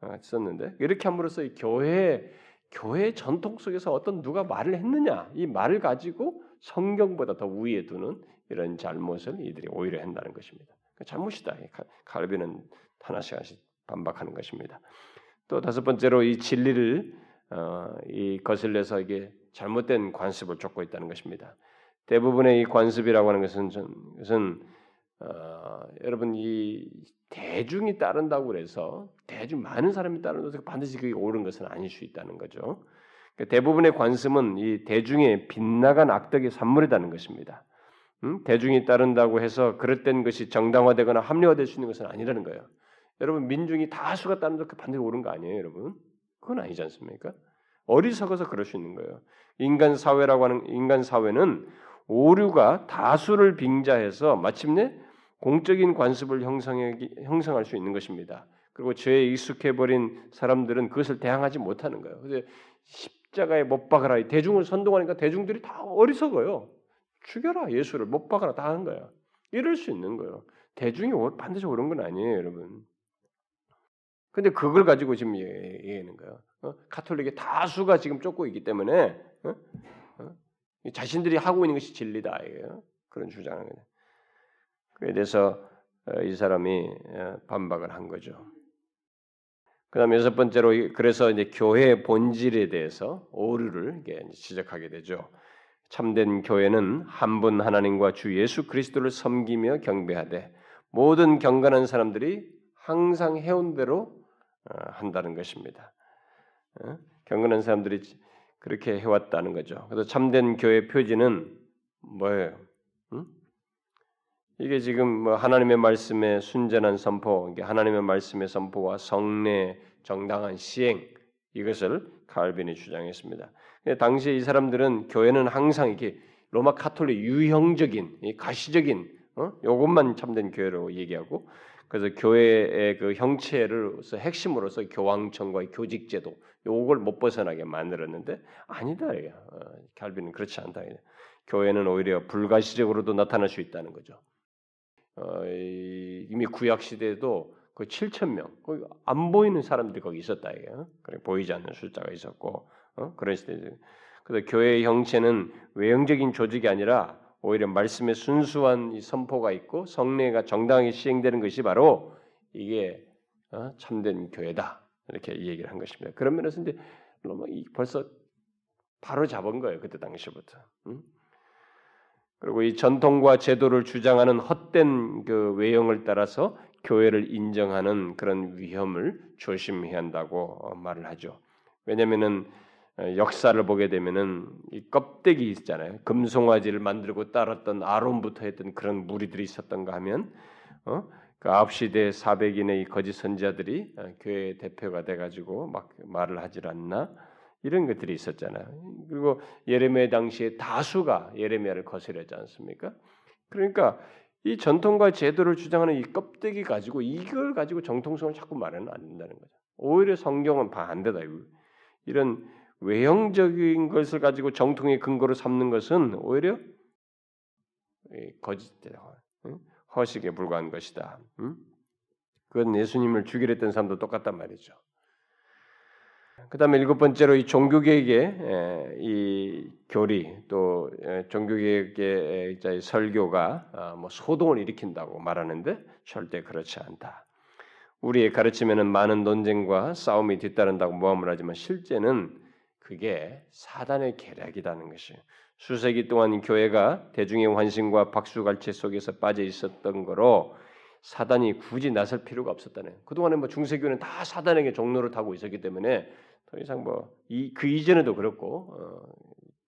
어, 썼는데 이렇게 함으로써 이 교회 교회 전통 속에서 어떤 누가 말을 했느냐 이 말을 가지고 성경보다 더 위에 두는 이런 잘못을 이들이 오히려 한다는 것입니다. 그러니까 잘못이다. 칼빈은 하나씩 하나씩 반박하는 것입니다. 또 다섯 번째로 이 진리를 어, 이 거슬려서 이게 잘못된 관습을 쫓고 있다는 것입니다. 대부분의 이 관습이라고 하는 것은 것은 어, 여러분 이 대중이 따른다고 그래서 대중 많은 사람이 따른다고 반드시 그게 옳은 것은 아닐 수 있다는 거죠. 그러니까 대부분의 관습은 이 대중의 빗나간 악덕의 산물이라는 것입니다. 음? 대중이 따른다고 해서 그릇된 것이 정당화되거나 합리화될 수 있는 것은 아니라는 거예요. 여러분 민중이 다수가 따른다고 반드시 옳은 거 아니에요, 여러분? 그건 아니지 않습니까? 어리석어서 그럴 수 있는 거예요. 인간 사회라고 하는 인간 사회는 오류가 다수를 빙자해서 마침내 공적인 관습을 형성할 수 있는 것입니다. 그리고 죄에 익숙해 버린 사람들은 그것을 대항하지 못하는 거예요. 근데 십자가에 못 박아라 대중을 선동하니까 대중들이 다 어리석어요. 죽여라 예수를 못 박아라 다 하는 거야. 이럴 수 있는 거예요. 대중이 반드시 옳은 건 아니에요, 여러분. 근데 그걸 가지고 지금 얘기하는 거예요. 어? 카톨릭의 다수가 지금 쫓고 있기 때문에 어? 어? 자신들이 하고 있는 것이 진리다 이거예요. 그런 주장을. 그에 대해서 어, 이 사람이 어, 반박을 한 거죠. 그다음 여섯 번째로 그래서 이제 교회의 본질에 대해서 오류를 지적하게 되죠. 참된 교회는 한 분 하나님과 주 예수 그리스도를 섬기며 경배하되 모든 경건한 사람들이 항상 해온 대로 어, 한다는 것입니다. 경건한 사람들이 그렇게 해왔다는 거죠. 그래서 참된 교회 표지는 뭐예요? 응? 이게 지금 뭐 하나님의 말씀의 순전한 선포, 하나님의 말씀의 선포와 성례 정당한 시행 이것을 칼빈이 주장했습니다. 당시에 이 사람들은 교회는 항상 이렇게 로마 카톨릭 유형적인 가시적인 어? 요것만 참된 교회로 얘기하고 그래서 교회의 그 형체를서 핵심으로서 교황청과의 교직 제도 요걸 못 벗어나게 만들었는데 아니다 이게 어, 칼빈은 그렇지 않다. 교회는 오히려 불가시적으로도 나타날 수 있다는 거죠. 어, 이미 구약 시대에도 그 7천 명, 안 보이는 사람들이 거기 있었다 이게요. 그래 보이지 않는 숫자가 있었고 어? 그런 시대. 그래서 교회의 형체는 외형적인 조직이 아니라 오히려 말씀의 순수한 선포가 있고 성례가 정당하게 시행되는 것이 바로 이게 어? 참된 교회다 이렇게 얘기를 한 것입니다. 그런 면에서 이제 벌써 바로 잡은 거예요 그때 당시부터. 응? 그리고 이 전통과 제도를 주장하는 헛된 그 외형을 따라서 교회를 인정하는 그런 위험을 조심해야 한다고 어, 말을 하죠. 왜냐하면은 어, 역사를 보게 되면은 이 껍데기 있잖아요. 금송아지를 만들고 따랐던 아론부터 했던 그런 무리들이 있었던가 하면 어? 그 아홉 시대 400인의 거짓 선자들이 어, 교회 대표가 돼가지고 막 말을 하질 않나 이런 것들이 있었잖아요. 그리고 예레미야 당시에 다수가 예레미야를 거스렸지 않습니까? 그러니까 이 전통과 제도를 주장하는 이 껍데기 가지고 이걸 가지고 정통성을 자꾸 말하는 안 된다는 거죠. 오히려 성경은 반대다. 이런 외형적인 것을 가지고 정통의 근거로 삼는 것은 오히려 거짓되다. 허식에 불과한 것이다. 그건 예수님을 죽이려 했던 사람도 똑같단 말이죠. 그 다음에 일곱 번째로 이 종교계획의 이 교리 또 종교계획의 설교가 아, 뭐 소동을 일으킨다고 말하는데 절대 그렇지 않다. 우리의 가르침에는 많은 논쟁과 싸움이 뒤따른다고 모함을 하지만 실제는 그게 사단의 계략이라는 것이 수세기 동안 교회가 대중의 환심과 박수갈채 속에서 빠져 있었던 거로 사단이 굳이 나설 필요가 없었다는. 그동안에 뭐 중세교는 다 사단에게 종로를 타고 있었기 때문에 더 이상 뭐이그 이전에도 그렇고 어,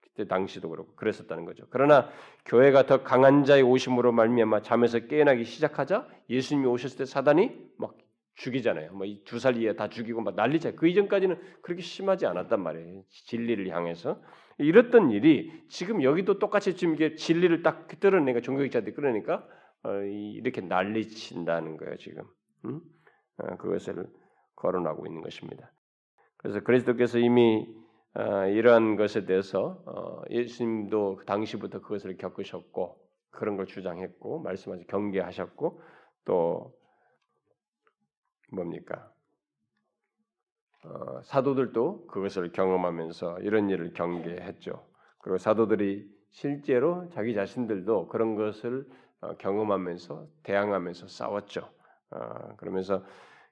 그때 당시도 그렇고 그랬었다는 거죠. 그러나 교회가 더 강한 자의 오심으로 말미암아 잠에서 깨어나기 시작하자 예수님이 오셨을 때 사단이 막 죽이잖아요. 뭐 두 살 이에 다 죽이고 막 난리자. 그 이전까지는 그렇게 심하지 않았단 말이에요. 진리를 향해서 이랬던 일이 지금 여기도 똑같이 지금 이게 진리를 딱 끌어내니까 종교학자들이 끌어내니까 어, 이렇게 난리친다는 거예요 지금. 음? 어, 그것을 거론하고 있는 것입니다. 그래서 그리스도께서 이미 어, 이러한 것에 대해서 예수님도 그 당시부터 그것을 겪으셨고 그런 걸 주장했고 말씀하시 경계하셨고 또 뭡니까 사도들도 그것을 경험하면서 이런 일을 경계했죠. 그리고 사도들이 실제로 자기 자신들도 그런 것을 어, 경험하면서 대항하면서 싸웠죠. 어, 그러면서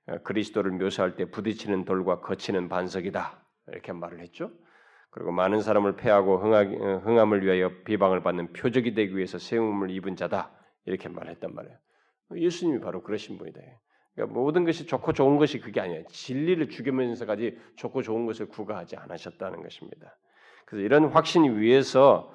어, 그리스도를 묘사할 때 부딪히는 돌과 거치는 반석이다 이렇게 말을 했죠. 그리고 많은 사람을 패하고 어, 흥함 을 위하여 비방을 받는 표적이 되기 위해서 세움을 입은 자다 이렇게 말했단 말이에요. 예수님이 바로 그러신 분이다. 그러니까 모든 것이 좋고 좋은 것이 그게 아니에요. 진리를 죽이면서까지 좋고 좋은 것을 구가하지 않으셨다는 것입니다. 그래서 이런 확신 위에서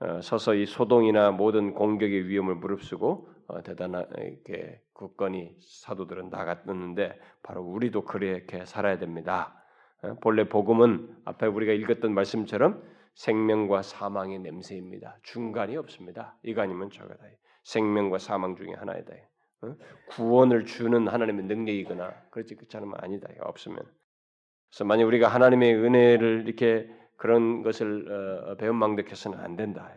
어, 서서히 소동이나 모든 공격의 위험을 무릅쓰고 어, 대단하게 굳건히 사도들은 나갔는데 바로 우리도 그렇게 살아야 됩니다. 어, 본래 복음은 앞에 우리가 읽었던 말씀처럼 생명과 사망의 냄새입니다. 중간이 없습니다. 이거 아니면 저거다. 생명과 사망 중에 하나이다. 구원을 주는 하나님의 능력이거나 그렇지 그렇지 않으면 아니다. 없으면. 그래서 만약 우리가 하나님의 은혜를 이렇게 그런 것을 어, 배은망덕해서는 안 된다.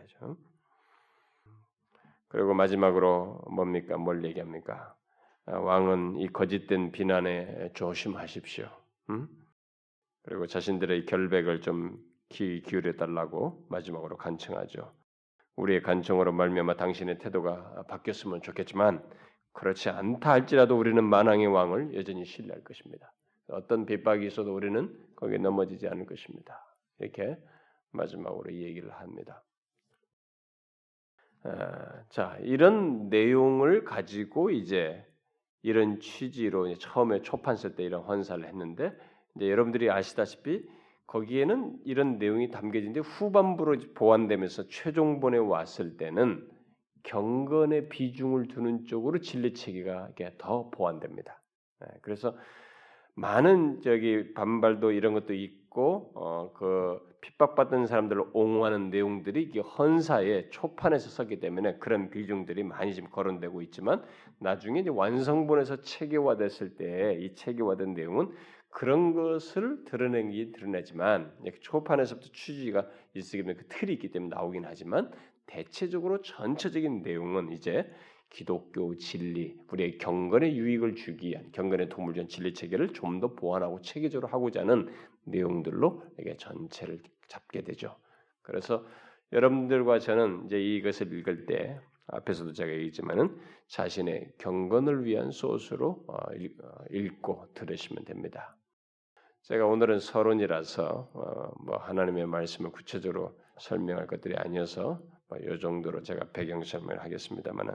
그리고 마지막으로 뭡니까? 뭘 얘기합니까? 아, 왕은 이 거짓된 비난에 조심하십시오. 음? 그리고 자신들의 결백을 좀 기, 기울여 달라고 마지막으로 간청하죠. 우리의 간청으로 말미암아 당신의 태도가 바뀌었으면 좋겠지만 그렇지 않다 할지라도 우리는 만왕의 왕을 여전히 신뢰할 것입니다. 어떤 핍박이 있어도 우리는 거기에 넘어지지 않을 것입니다. 이렇게 마지막으로 얘기를 합니다. 아, 자, 이런 내용을 가지고 이제 이런 취지로 처음에 초판 쓸때 이런 환사를 했는데 이제 여러분들이 아시다시피 거기에는 이런 내용이 담겨진데 후반부로 보완되면서 최종본에 왔을 때는 경건의 비중을 두는 쪽으로 진리 체계가 더 보완됩니다. 네, 그래서 많은 저기 반발도 이런 것도 있고 어, 그 핍박받는 사람들을 옹호하는 내용들이 이 헌사의 초판에서 썼기 때문에 그런 비중들이 많이 지금 거론되고 있지만 나중에 이제 완성본에서 체계화됐을 때 이 체계화된 내용은 그런 것을 드러내기 드러내지만 초판에서부터 취지가 있기 때문에 그 틀이 있기 때문에 나오긴 하지만 대체적으로 전체적인 내용은 이제 기독교 진리, 우리의 경건의 유익을 주기 위한 경건의 도움을 준 진리 체계를 좀 더 보완하고 체계적으로 하고자 하는 내용들로 이게 전체를 잡게 되죠. 그래서 여러분들과 저는 이제 이것을 읽을 때 앞에서도 제가 얘기했지만은 자신의 경건을 위한 소스로 어, 어, 읽고 들으시면 됩니다. 제가 오늘은 서론이라서 어, 뭐 하나님의 말씀을 구체적으로 설명할 것들이 아니어서 뭐 이 정도로 제가 배경 설명을 하겠습니다만은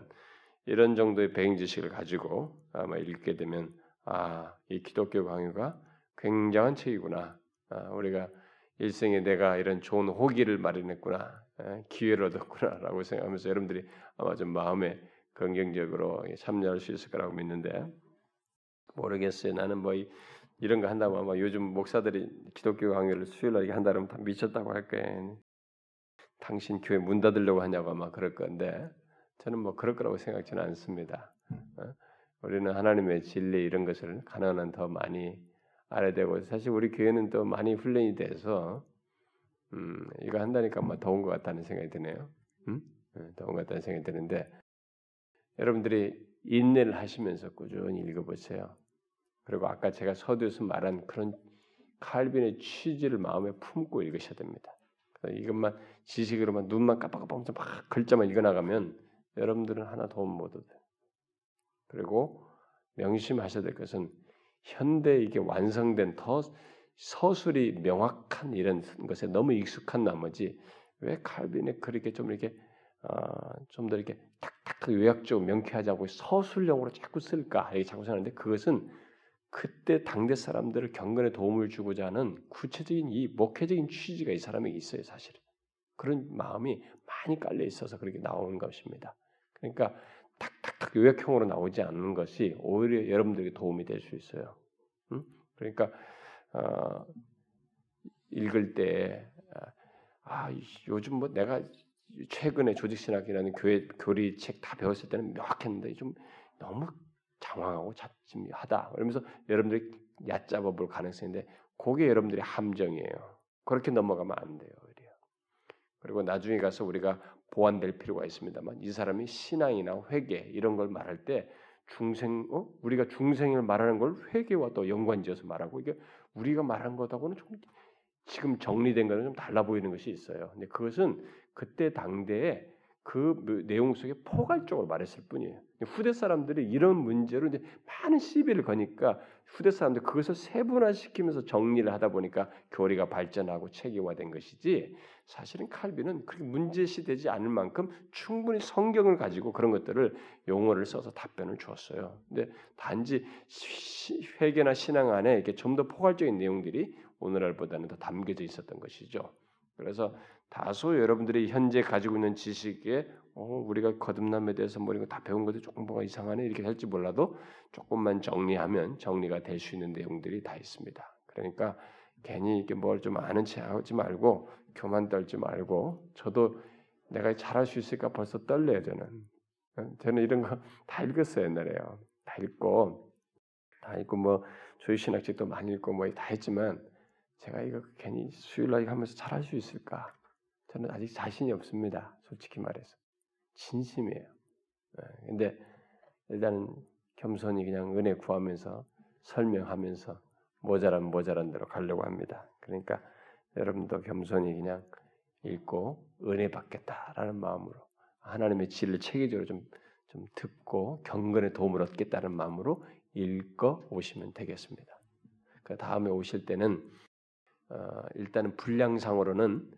이런 정도의 배경 지식을 가지고 아마 읽게 되면 아 이 기독교 강요가 굉장한 책이구나. 아, 우리가 일생에 내가 이런 좋은 호기를 마련했구나, 에, 기회를 얻었구나라고 생각하면서 여러분들이 아마 좀 마음에 긍정적으로 참여할 수 있을 거라고 믿는데 모르겠어요. 나는 뭐 이, 이런 거 한다고 아마 요즘 목사들이 기독교 강의를 수요일 날 한다 그러면 다 미쳤다고 할 거예요. 당신 교회 문 닫으려고 하냐고 아마 그럴 건데 저는 뭐 그럴 거라고 생각지는 않습니다. 어? 우리는 하나님의 진리 이런 것을 가능한 더 많이 알아야 되고 사실 우리 교회는 또 많이 훈련이 돼서 음, 이거 한다니까 뭐 더운 것 같다는 생각이 드네요. 음? 네, 더운 것 같다는 생각이 드는데 여러분들이 인내를 하시면서 꾸준히 읽어보세요. 그리고 아까 제가 서두에서 말한 그런 칼빈의 취지를 마음에 품고 읽으셔야 됩니다. 이것만 지식으로만 눈만 깜빡깜빡 막 글자만 읽어나가면 여러분들은 하나 도움 못 얻어요. 그리고 명심하셔야 될 것은 현대 이게 완성된 더 서술이 명확한 이런 것에 너무 익숙한 나머지 왜 칼빈이 그렇게 좀 이렇게 어, 좀더 이렇게 탁탁 요약적으로 명쾌하지 않고 서술형으로 자꾸 쓸까 이렇게 자꾸 생각하는데 그것은 그때 당대 사람들을 경건에 도움을 주고자 하는 구체적인 이 목회적인 취지가 이 사람에게 있어요, 사실. 그런 마음이 많이 깔려 있어서 그렇게 나오는 것입니다. 그러니까 탁탁탁 요약형으로 나오지 않는 것이 오히려 여러분들에게 도움이 될 수 있어요. 음? 그러니까 어, 읽을 때 아, 요즘 뭐 내가 최근에 조직신학이라는 교회 교리 책 다 배웠을 때는 명확했는데 좀 너무 장황하고 자침하다. 그러면서 여러분들이 얕잡아 볼 가능성인데 그게 여러분들의 함정이에요. 그렇게 넘어가면 안 돼요. 오히려. 그리고 나중에 가서 우리가 보완될 필요가 있습니다만 이 사람이 신앙이나 회개 이런 걸 말할 때 중생 어? 우리가 중생을 말하는 걸 회개와 또 연관지어서 말하고 이게 우리가 말한 것하고는 좀 지금 정리된 거는 좀 달라 보이는 것이 있어요. 근데 그것은 그때 당대에 그 내용 속에 포괄적으로 말했을 뿐이에요. 후대 사람들이 이런 문제로 이제 많은 시비를 거니까 후대 사람들 그것을 세분화시키면서 정리를 하다 보니까 교리가 발전하고 체계화된 것이지 사실은 칼빈은 그렇게 문제시 되지 않을 만큼 충분히 성경을 가지고 그런 것들을 용어를 써서 답변을 주었어요. 근데 단지 회계나 신앙 안에 이렇게 좀 더 포괄적인 내용들이 오늘날보다는 더 담겨져 있었던 것이죠. 그래서 다소 여러분들이 현재 가지고 있는 지식에 어, 우리가 거듭남에 대해서 뭐 이런 거 다 배운 것도 조금 뭐가 이상하네 이렇게 할지 몰라도 조금만 정리하면 정리가 될 수 있는 내용들이 다 있습니다. 그러니까 괜히 이렇게 뭘 좀 아는 체 하지 말고 교만 떨지 말고 저도 내가 잘할 수 있을까 벌써 떨려요 저는. 저는 이런 거 다 읽었어요 옛날에요. 다 읽고 다 읽고 뭐 조희 신학책도 많이 읽고 뭐 다 했지만 제가 이거 괜히 수요일 날 하면서 잘할 수 있을까? 저는 아직 자신이 없습니다. 솔직히 말해서. 진심이에요. 예, 근데 일단은 겸손히 그냥 은혜 구하면서 설명하면서 모자란 모자란 대로 가려고 합니다. 그러니까 여러분도 겸손히 그냥 읽고 은혜 받겠다라는 마음으로 하나님의 진리를 체계적으로 좀, 좀 듣고 경건의 도움을 얻겠다는 마음으로 읽어 오시면 되겠습니다. 그 다음에 오실 때는 어, 일단은 분량상으로는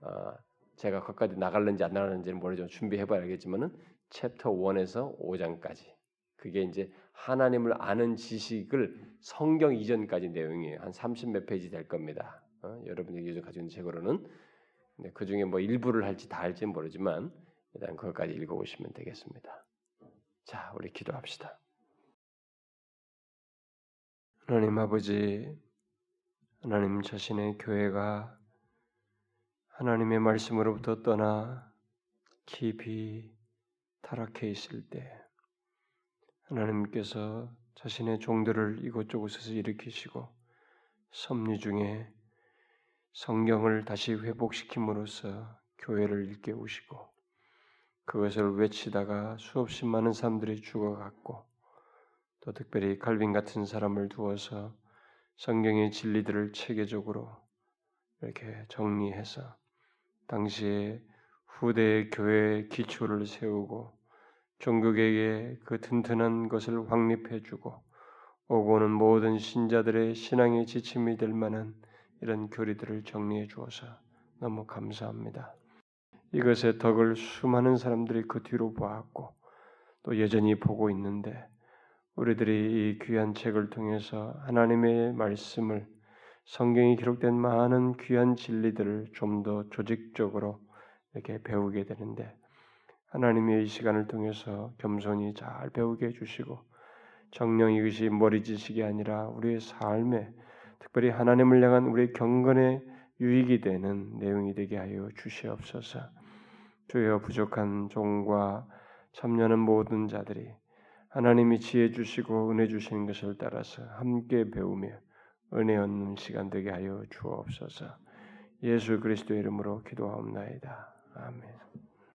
어, 제가 거기까지 나갈는지 안 나갈는지는 모르지만 준비해봐야겠지만은 챕터 1에서 5장까지 그게 이제 하나님을 아는 지식을 성경 이전까지 내용이에요. 한 30 몇 페이지 될 겁니다. 어? 여러분이 요즘 가지고 있는 책으로는 그 중에 뭐 일부를 할지 다 할지는 모르지만 일단 그것까지 읽어보시면 되겠습니다. 자, 우리 기도합시다. 하나님 아버지, 하나님 자신의 교회가 하나님의 말씀으로부터 떠나 깊이 타락해 있을 때 하나님께서 자신의 종들을 이곳저곳에서 일으키시고 섭리 중에 성경을 다시 회복시킴으로써 교회를 일깨우시고 그것을 외치다가 수없이 많은 사람들이 죽어갔고 또 특별히 칼빈 같은 사람을 두어서 성경의 진리들을 체계적으로 이렇게 정리해서 당시에 후대의 교회의 기초를 세우고 종교계에 그 튼튼한 것을 확립해주고 오고는 모든 신자들의 신앙의 지침이 될 만한 이런 교리들을 정리해 주어서 너무 감사합니다. 이것의 덕을 수많은 사람들이 그 뒤로 보았고 또 여전히 보고 있는데 우리들이 이 귀한 책을 통해서 하나님의 말씀을 성경이 기록된 많은 귀한 진리들을 좀 더 조직적으로 이렇게 배우게 되는데 하나님의 이 시간을 통해서 겸손히 잘 배우게 해주시고 정령 이것이 머리 지식이 아니라 우리의 삶에 특별히 하나님을 향한 우리의 경건에 유익이 되는 내용이 되게 하여 주시옵소서. 주여 부족한 종과 참여하는 모든 자들이 하나님이 지혜 주시고 은혜 주시는 것을 따라서 함께 배우며 은혜 얻는 시간 되게 하여 주옵소서. 예수 그리스도의 이름으로 기도하옵나이다. 아멘.